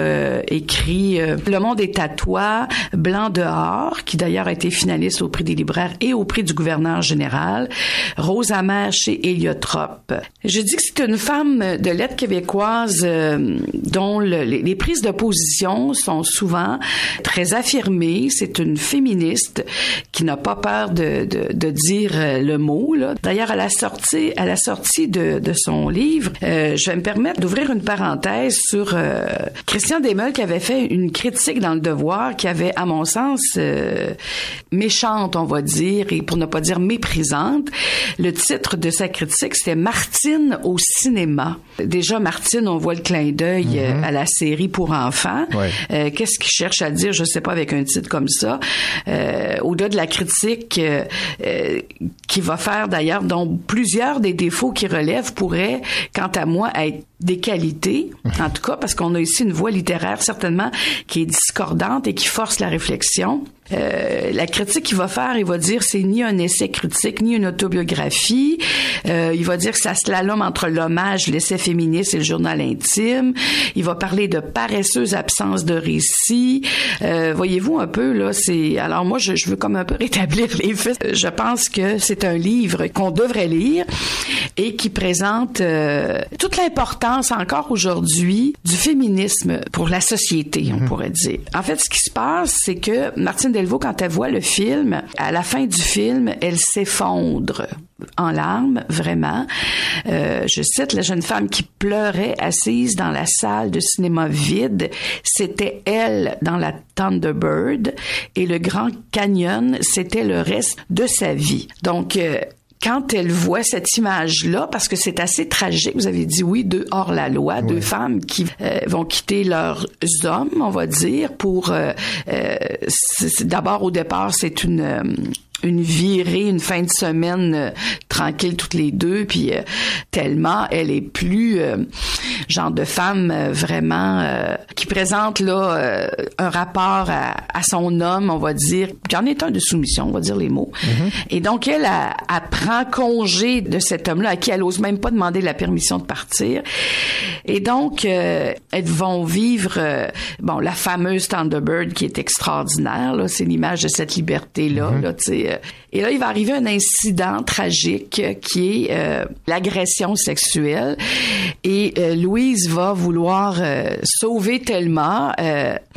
écrit Le monde est à toi, Blanc dehors, qui d'ailleurs a été finaliste au prix des libraires et au prix du gouverneur général, Rose amère chez Héliotrope. Je dis que c'est une femme de lettres québécoise euh, dont le- les, prises de position sont souvent très affirmées. C'est une féministe qui n'a pas peur de, dire euh, le mot. D'ailleurs, à la sortie, à la sortie de, son livre, euh, je vais me permettre d'ouvrir une parenthèse sur Christian Desmeules qui avait fait une critique dans le Devoir qui avait, à mon sens, méchante, va dire, et pour ne pas dire méprisante. Le titre de sa critique, c'était Martine au cinéma. Déjà, Martine, on voit le clin d'œil euh, à la série pour enfants. Ouais. Euh, Qu'est-ce qu'il cherche à dire, je sais pas, avec un titre comme ça. Euh, Au-delà de la critique euh, euh, qui va faire d'ailleurs, dont plusieurs des défauts qu'il relève pourraient, quant à moi, être des qualités, en tout cas, parce qu'on a ici une voie littéraire certainement qui est discordante et qui force la réflexion. Euh, la critique qu'il va faire, il va dire c'est ni un essai critique ni une autobiographie. Euh, il va dire que ça slalom entre l'hommage, l'essai féministe et le journal intime. Il va parler de paresseuse absence de récit. Euh, Voyez-vous un peu là, c'est alors moi je, je veux comme un peu rétablir les faits. Je pense que c'est un livre qu'on devrait lire et qui présente euh, toute l'importance encore aujourd'hui du féminisme pour la société, on pourrait dire. En fait, ce qui se passe, c'est que Martine Delvaux, quand elle voit le film, à la fin du film, elle s'effondre en larmes, vraiment. Euh, je cite la jeune femme qui pleurait assise dans la salle de cinéma vide. C'était elle dans la Thunderbird et le Grand Canyon, c'était le reste de sa vie. Donc, euh, quand elle voit cette image-là, parce que c'est assez tragique, vous avez dit oui, deux hors la loi, deux femmes qui euh, vont quitter leurs hommes, on va dire, pour euh, euh, d'abord au départ c'est une euh, une virée, une fin de semaine euh, tranquille toutes les deux, puis euh, tellement elle est plus euh, genre de femme vraiment qui présente là un rapport à, à, son homme, on va dire, qui en est un de soumission, on va dire les mots. Et donc elle, elle, elle prend congé de cet homme-là à qui elle ose même pas demander la permission de partir. Et donc elles vont vivre bon la fameuse Thunderbird qui est extraordinaire là, c'est l'image de cette liberté là, là tu sais. Et là il va arriver un incident tragique qui est euh, l'agression sexuelle. Et euh, Louise va vouloir euh, sauver Thelma.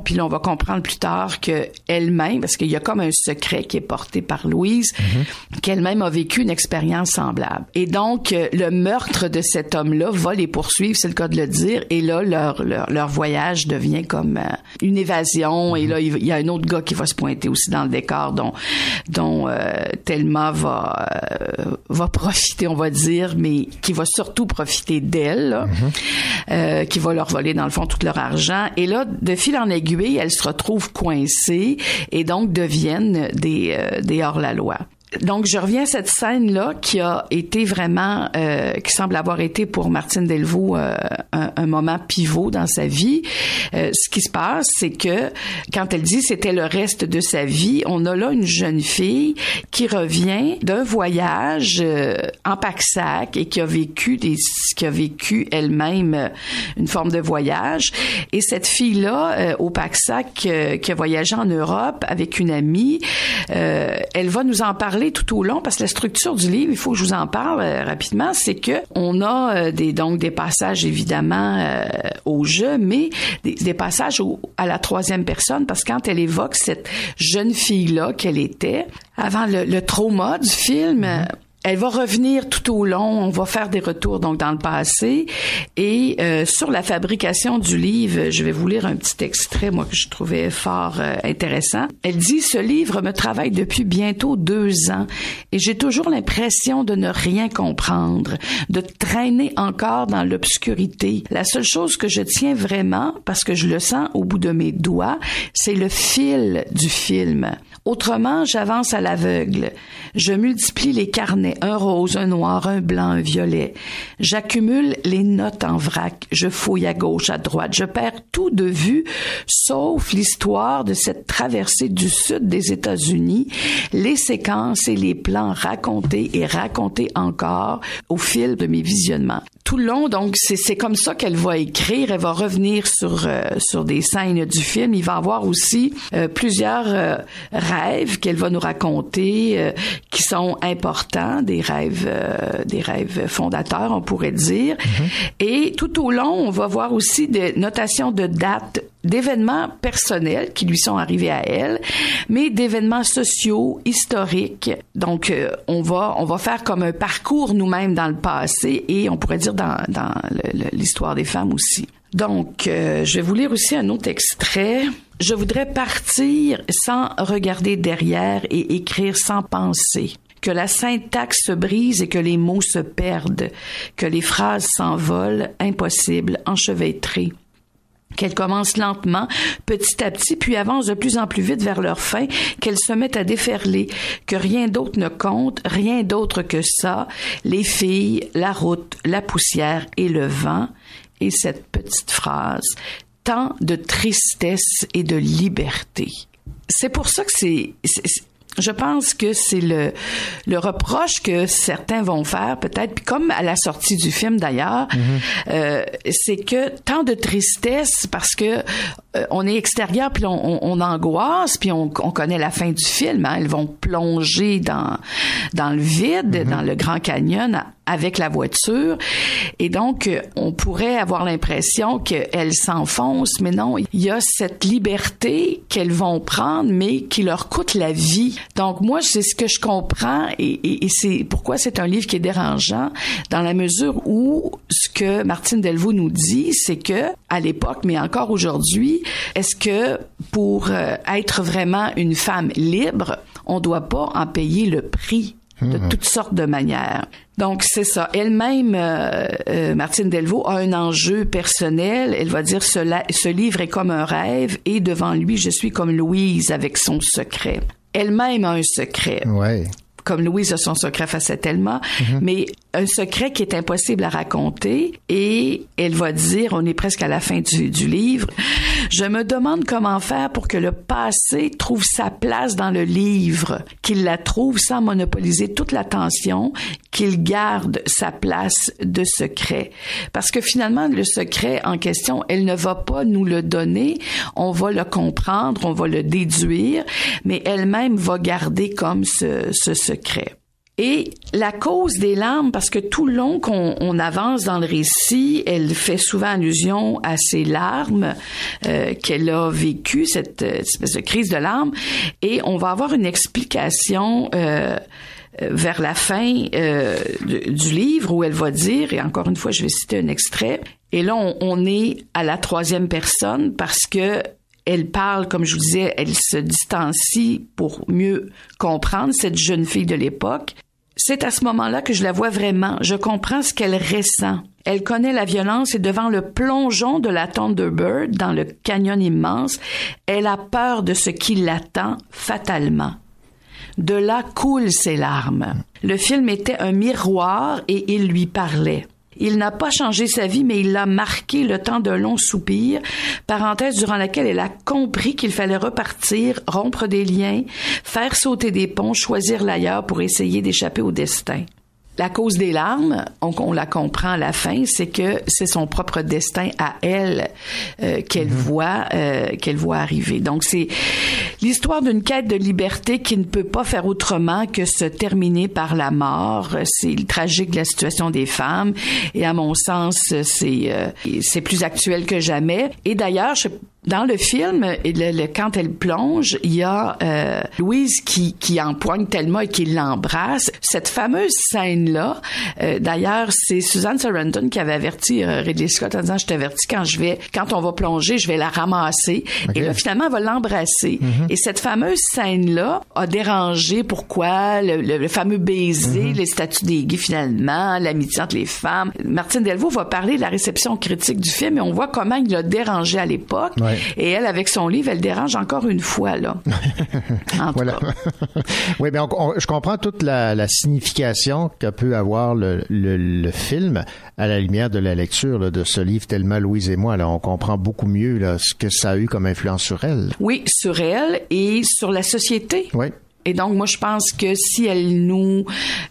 puis là, on va comprendre plus tard que elle-même, parce qu'il y a comme un secret qui est porté par Louise, qu'elle-même a vécu une expérience semblable. Et donc, le meurtre de cet homme-là va les poursuivre, c'est le cas de le dire. Et là, leur, leur, leur voyage devient comme une évasion. Et là, il y a un autre gars qui va se pointer aussi dans le décor, dont, dont Thelma va, va profiter, on va dire, mais qui va surtout profiter d'elle, là, euh, qui va leur voler dans le fond tout leur argent. Et là, de fil en aiguille, elles se retrouvent coincées et donc deviennent des, euh, des hors-la-loi. Donc, je reviens à cette scène-là qui a été vraiment, euh, qui semble avoir été pour Martine Delvaux euh, un, un, moment pivot dans sa vie. Euh, ce qui se passe, c'est que quand elle dit c'était le reste de sa vie, on a là une jeune fille qui revient d'un voyage euh, en pack-sac et qui a vécu des, qui a vécu elle-même euh, une forme de voyage. Et cette fille-là, au pack-sac, qui a voyagé en Europe avec une amie, elle va nous en parler tout au long parce que la structure du livre, il faut que je vous en parle euh, rapidement, c'est que on a euh, des donc des passages évidemment euh, au jeu, mais des, passages au, à la troisième personne parce que quand elle évoque cette jeune fille là qu'elle était avant le, le, trauma du film. Mm-hmm. Elle va revenir tout au long. On va faire des retours donc dans le passé et euh, sur la fabrication du livre, je vais vous lire un petit extrait moi que je trouvais fort euh, intéressant. Elle dit ce livre me travaille depuis bientôt deux ans et j'ai toujours l'impression de ne rien comprendre, de traîner encore dans l'obscurité. La seule chose que je tiens vraiment, parce que je le sens au bout de mes doigts, c'est le fil du film. Autrement, j'avance à l'aveugle. Je multiplie les carnets, un rose, un noir, un blanc, un violet. J'accumule les notes en vrac. Je fouille à gauche, à droite. Je perds tout de vue, sauf l'histoire de cette traversée du sud des États-Unis, les séquences et les plans racontés et racontés encore au fil de mes visionnements tout le long, donc c'est comme ça qu'elle va écrire. Elle va revenir sur euh, sur des scènes du film. Il va avoir aussi euh, plusieurs euh, rêves qu'elle va nous raconter euh, qui sont importants, des rêves des rêves fondateurs, on pourrait dire. Mm-hmm. Et tout au long, on va voir aussi des notations de dates d'événements personnels qui lui sont arrivés à elle, mais d'événements sociaux, historiques. Donc, euh, on va on va faire comme un parcours nous-mêmes dans le passé et on pourrait dire dans, dans l'histoire des femmes aussi. Donc, euh, je vais vous lire aussi un autre extrait. Je voudrais partir sans regarder derrière et écrire sans penser. Que la syntaxe se brise et que les mots se perdent, que les phrases s'envolent, impossible, enchevêtrées qu'elles commencent lentement, petit à petit, puis avancent de plus en plus vite vers leur fin, qu'elles se mettent à déferler, que rien d'autre ne compte, rien d'autre que ça, les filles, la route, la poussière et le vent, et cette petite phrase, tant de tristesse et de liberté. C'est pour ça que c'est, je pense que c'est le, le reproche que certains vont faire, peut-être, comme à la sortie du film d'ailleurs, mm-hmm. euh, c'est que tant de tristesse parce que euh, on est extérieur puis on, on, on angoisse puis on, on, connaît la fin du film. Hein, elles vont plonger dans dans le vide, mm-hmm. dans le Grand Canyon avec la voiture. Et donc, on pourrait avoir l'impression qu'elles s'enfoncent, mais non, il y a cette liberté qu'elles vont prendre, mais qui leur coûte la vie. Donc, moi, c'est ce que je comprends et, et, et c'est pourquoi c'est un livre qui est dérangeant dans la mesure où ce que Martine Delvaux nous dit, c'est que à l'époque, mais encore aujourd'hui, est-ce que pour euh, être vraiment une femme libre, on doit pas en payer le prix de toutes sortes de manières? Donc c'est ça. Elle-même, euh, euh, Martine Delvaux, a un enjeu personnel. Elle va dire ce, ce livre est comme un rêve et devant lui, je suis comme Louise avec son secret elle-même a un secret. Ouais. Comme Louise a son secret face à Thelma, Mhm. mais un secret qui est impossible à raconter et elle va dire, on est presque à la fin du, livre, je me demande comment faire pour que le passé trouve sa place dans le livre, qu'il la trouve sans monopoliser toute l'attention, qu'il garde sa place de secret. Parce que finalement, le secret en question, elle ne va pas nous le donner, on va le comprendre, on va le déduire, mais elle-même va garder comme ce, ce secret. Et la cause des larmes, parce que tout le long qu'on on avance dans le récit, elle fait souvent allusion à ces larmes euh, qu'elle a vécues, cette euh, espèce de crise de larmes, et on va avoir une explication. euh, euh, vers la fin euh, du, du livre où elle va dire, et encore une fois je vais citer un extrait, et là on, on est à la troisième personne parce que elle parle, comme je vous disais, elle se distancie pour mieux comprendre cette jeune fille de l'époque. C'est à ce moment-là que je la vois vraiment. Je comprends ce qu'elle ressent. Elle connaît la violence et devant le plongeon de la Thunderbird dans le canyon immense, elle a peur de ce qui l'attend fatalement. De là coulent ses larmes. Le film était un miroir et il lui parlait. Il n'a pas changé sa vie, mais il l'a marqué le temps d'un long soupir, parenthèse durant laquelle elle a compris qu'il fallait repartir, rompre des liens, faire sauter des ponts, choisir l'ailleurs pour essayer d'échapper au destin. La cause des larmes, on, on la comprend à la fin, c'est que c'est son propre destin à elle euh, qu'elle voit, euh, qu'elle voit arriver. Donc c'est l'histoire d'une quête de liberté qui ne peut pas faire autrement que se terminer par la mort. C'est le tragique de la situation des femmes et à mon sens c'est euh, c'est plus actuel que jamais. Et d'ailleurs, je dans le film, le- le- quand elle plonge, il y a euh, Louise qui, qui empoigne Thelma et qui l'embrasse. Cette fameuse scène-là, euh, d'ailleurs, c'est Suzanne Sarandon qui avait averti euh, Ridley Scott en disant, je t'avertis quand je vais, quand on va plonger, je vais la ramasser. Et là, finalement, elle va l'embrasser. Et cette fameuse scène-là a dérangé pourquoi le, le- le fameux baiser, les statuts des gays finalement, l'amitié entre les femmes. Martine Delvaux va parler de la réception critique du film et on voit comment il l'a dérangé à l'époque. Ouais. Et elle, avec son livre, elle dérange encore une fois, là. En tout Voilà. cas. oui, mais on- on- je comprends toute la, la signification que peut avoir le, le- le film à la lumière de la lecture là, de ce livre Tellement Louise et moi. Là, on comprend beaucoup mieux là, ce que ça a eu comme influence sur elle. Oui, sur elle et sur la société. Oui. Et donc, moi, je pense que si elle nous,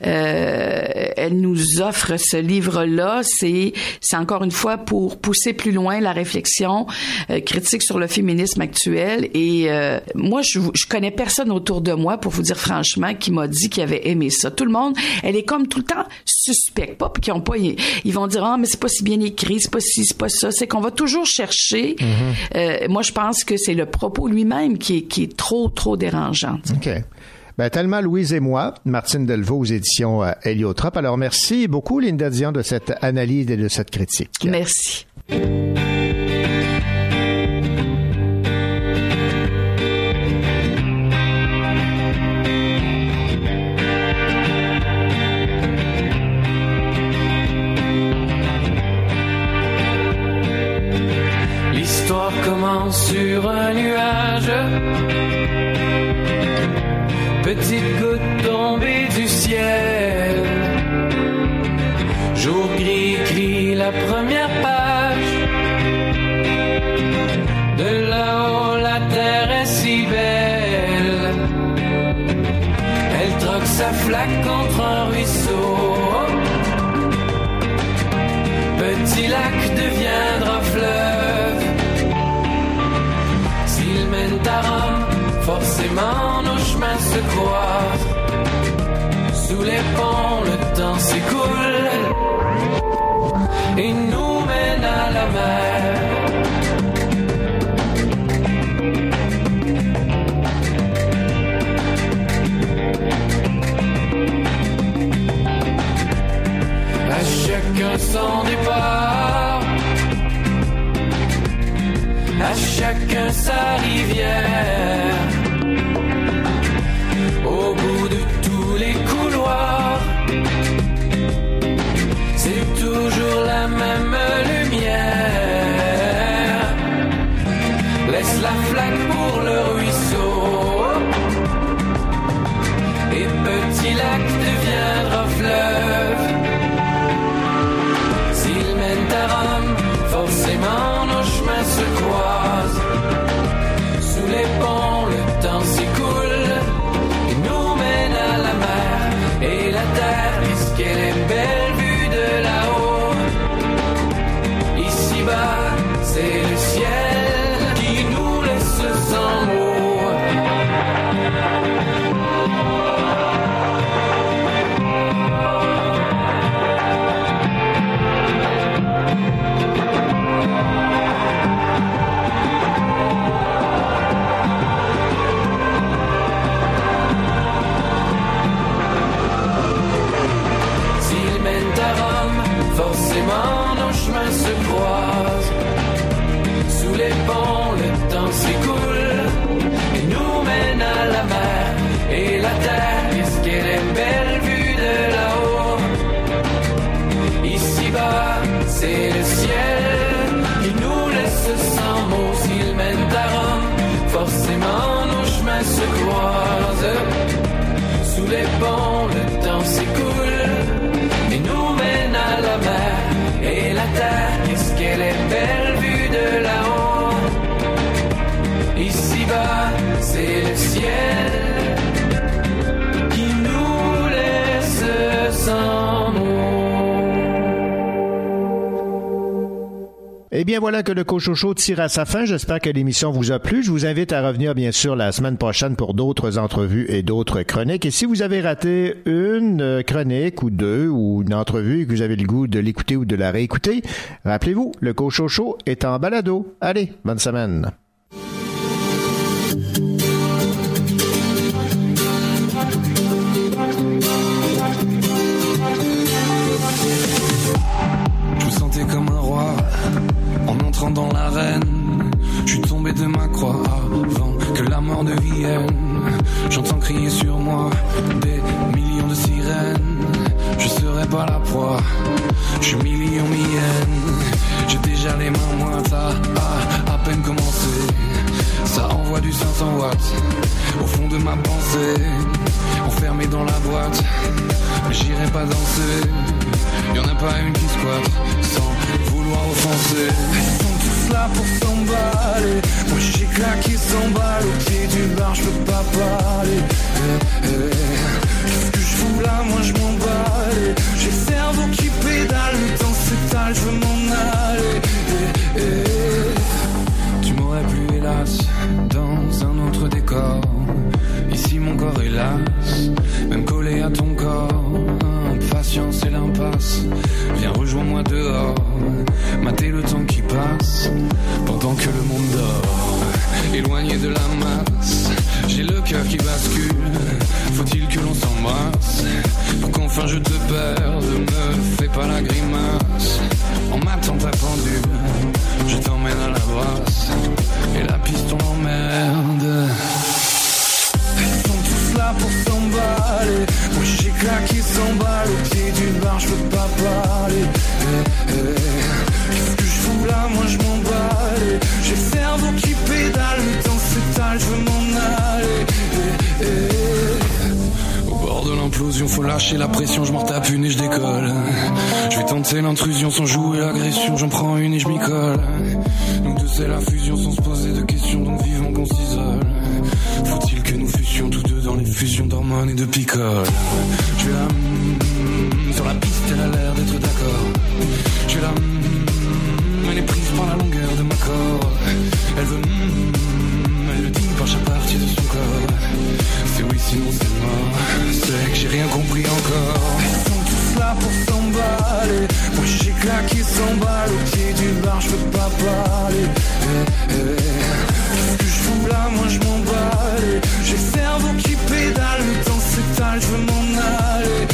euh, elle nous offre ce livre-là, c'est, c'est encore une fois pour pousser plus loin la réflexion euh, critique sur le féminisme actuel. Et euh, moi, je, je connais personne autour de moi, pour vous dire franchement, qui m'a dit qu'il avait aimé ça. Tout le monde, elle est comme tout le temps suspecte, pas qui ont pas, ils, ils vont dire ah mais c'est pas si bien écrit, c'est pas si, c'est pas ça. C'est qu'on va toujours chercher. Euh, moi, je pense que c'est le propos lui-même qui est, qui est trop, trop dérangeant. OK. Ben, tellement Louise et moi, Martine Delvaux aux éditions euh, Héliotrope. Alors, merci beaucoup, Linda Dion, de cette analyse et de cette critique. Merci. L'histoire commence sur un nuage. Sous les ponts, le temps s'écoule et nous mène à la mer. À chacun son départ, à chacun sa rivière. Les ponts, Eh bien, voilà que le Cochocho tire à sa fin. J'espère que l'émission vous a plu. Je vous invite à revenir, bien sûr, la semaine prochaine pour d'autres entrevues et d'autres chroniques. Et si vous avez raté une euh, chronique ou deux ou une entrevue et que vous avez le goût de l'écouter ou de la réécouter, rappelez-vous, le Cochocho est en balado. Allez, bonne semaine. Je suis million mienne. J'ai déjà les mains mointes à, à, à peine commencé. Ça envoie du 500 watts au fond de ma pensée. Enfermé dans la boîte, j'irai pas danser. Y'en a pas une qui squatte sans vouloir offenser. Ils sont tous là pour s'emballer. Moi j'ai claqué 100 balles au pied du bar, je peux pas parler. Eh, eh. Qu'est-ce que je fous là, moi je cerveau qui pédale, le temps s'étale, je veux m'en aller. Tu m'aurais plu hélas dans un autre décor. Ici mon corps est las, même collé à ton corps. Impatience et l'impasse. Viens rejoins-moi dehors, mater le temps qui passe pendant que le monde dort. Éloigné de la masse, j'ai le cœur qui bascule. Faut-il que l'on s'embrasse pour qu'enfin je te perde Me fais pas la grimace en m'attend ta pendule. Je t'emmène à la brasse et la piston emmerde. Ils sont tous là pour s'emballer. Moi j'ai claqué 100 balles au pied du bar, je peux pas parler. Eh, eh. Qu'est-ce que je fous là, moi je m'emballe. J'ai le cerveau qui pédale, je veux m'en aller. Eh, eh. Au bord de l'implosion, faut lâcher la pression, je m'en tape une et je décolle. Je vais tenter l'intrusion sans jouer l'agression, j'en prends une et je m'y colle. Nous deux c'est la fusion sans se poser de questions, donc vivons qu'on s'isole. Faut-il que nous fussions tous deux dans les fusions d'hormones et de picoles? Je suis là, mm, sur la piste, elle a l'air d'être d'accord. Je suis là, mm, elle est prise par la longueur de ma corde. Elle veut, mm, de son corps. C'est oui, sinon c'est mort. C'est que j'ai rien compris encore. Ils sont tous là pour s'emballer. Moi j'ai claqué 100 balles au pied du bar, je peux pas parler. Eh, eh. Qu'est-ce que je fous là, moi je m'emballe. J'ai le cerveau qui pédale, le temps s'étale, je veux m'en aller.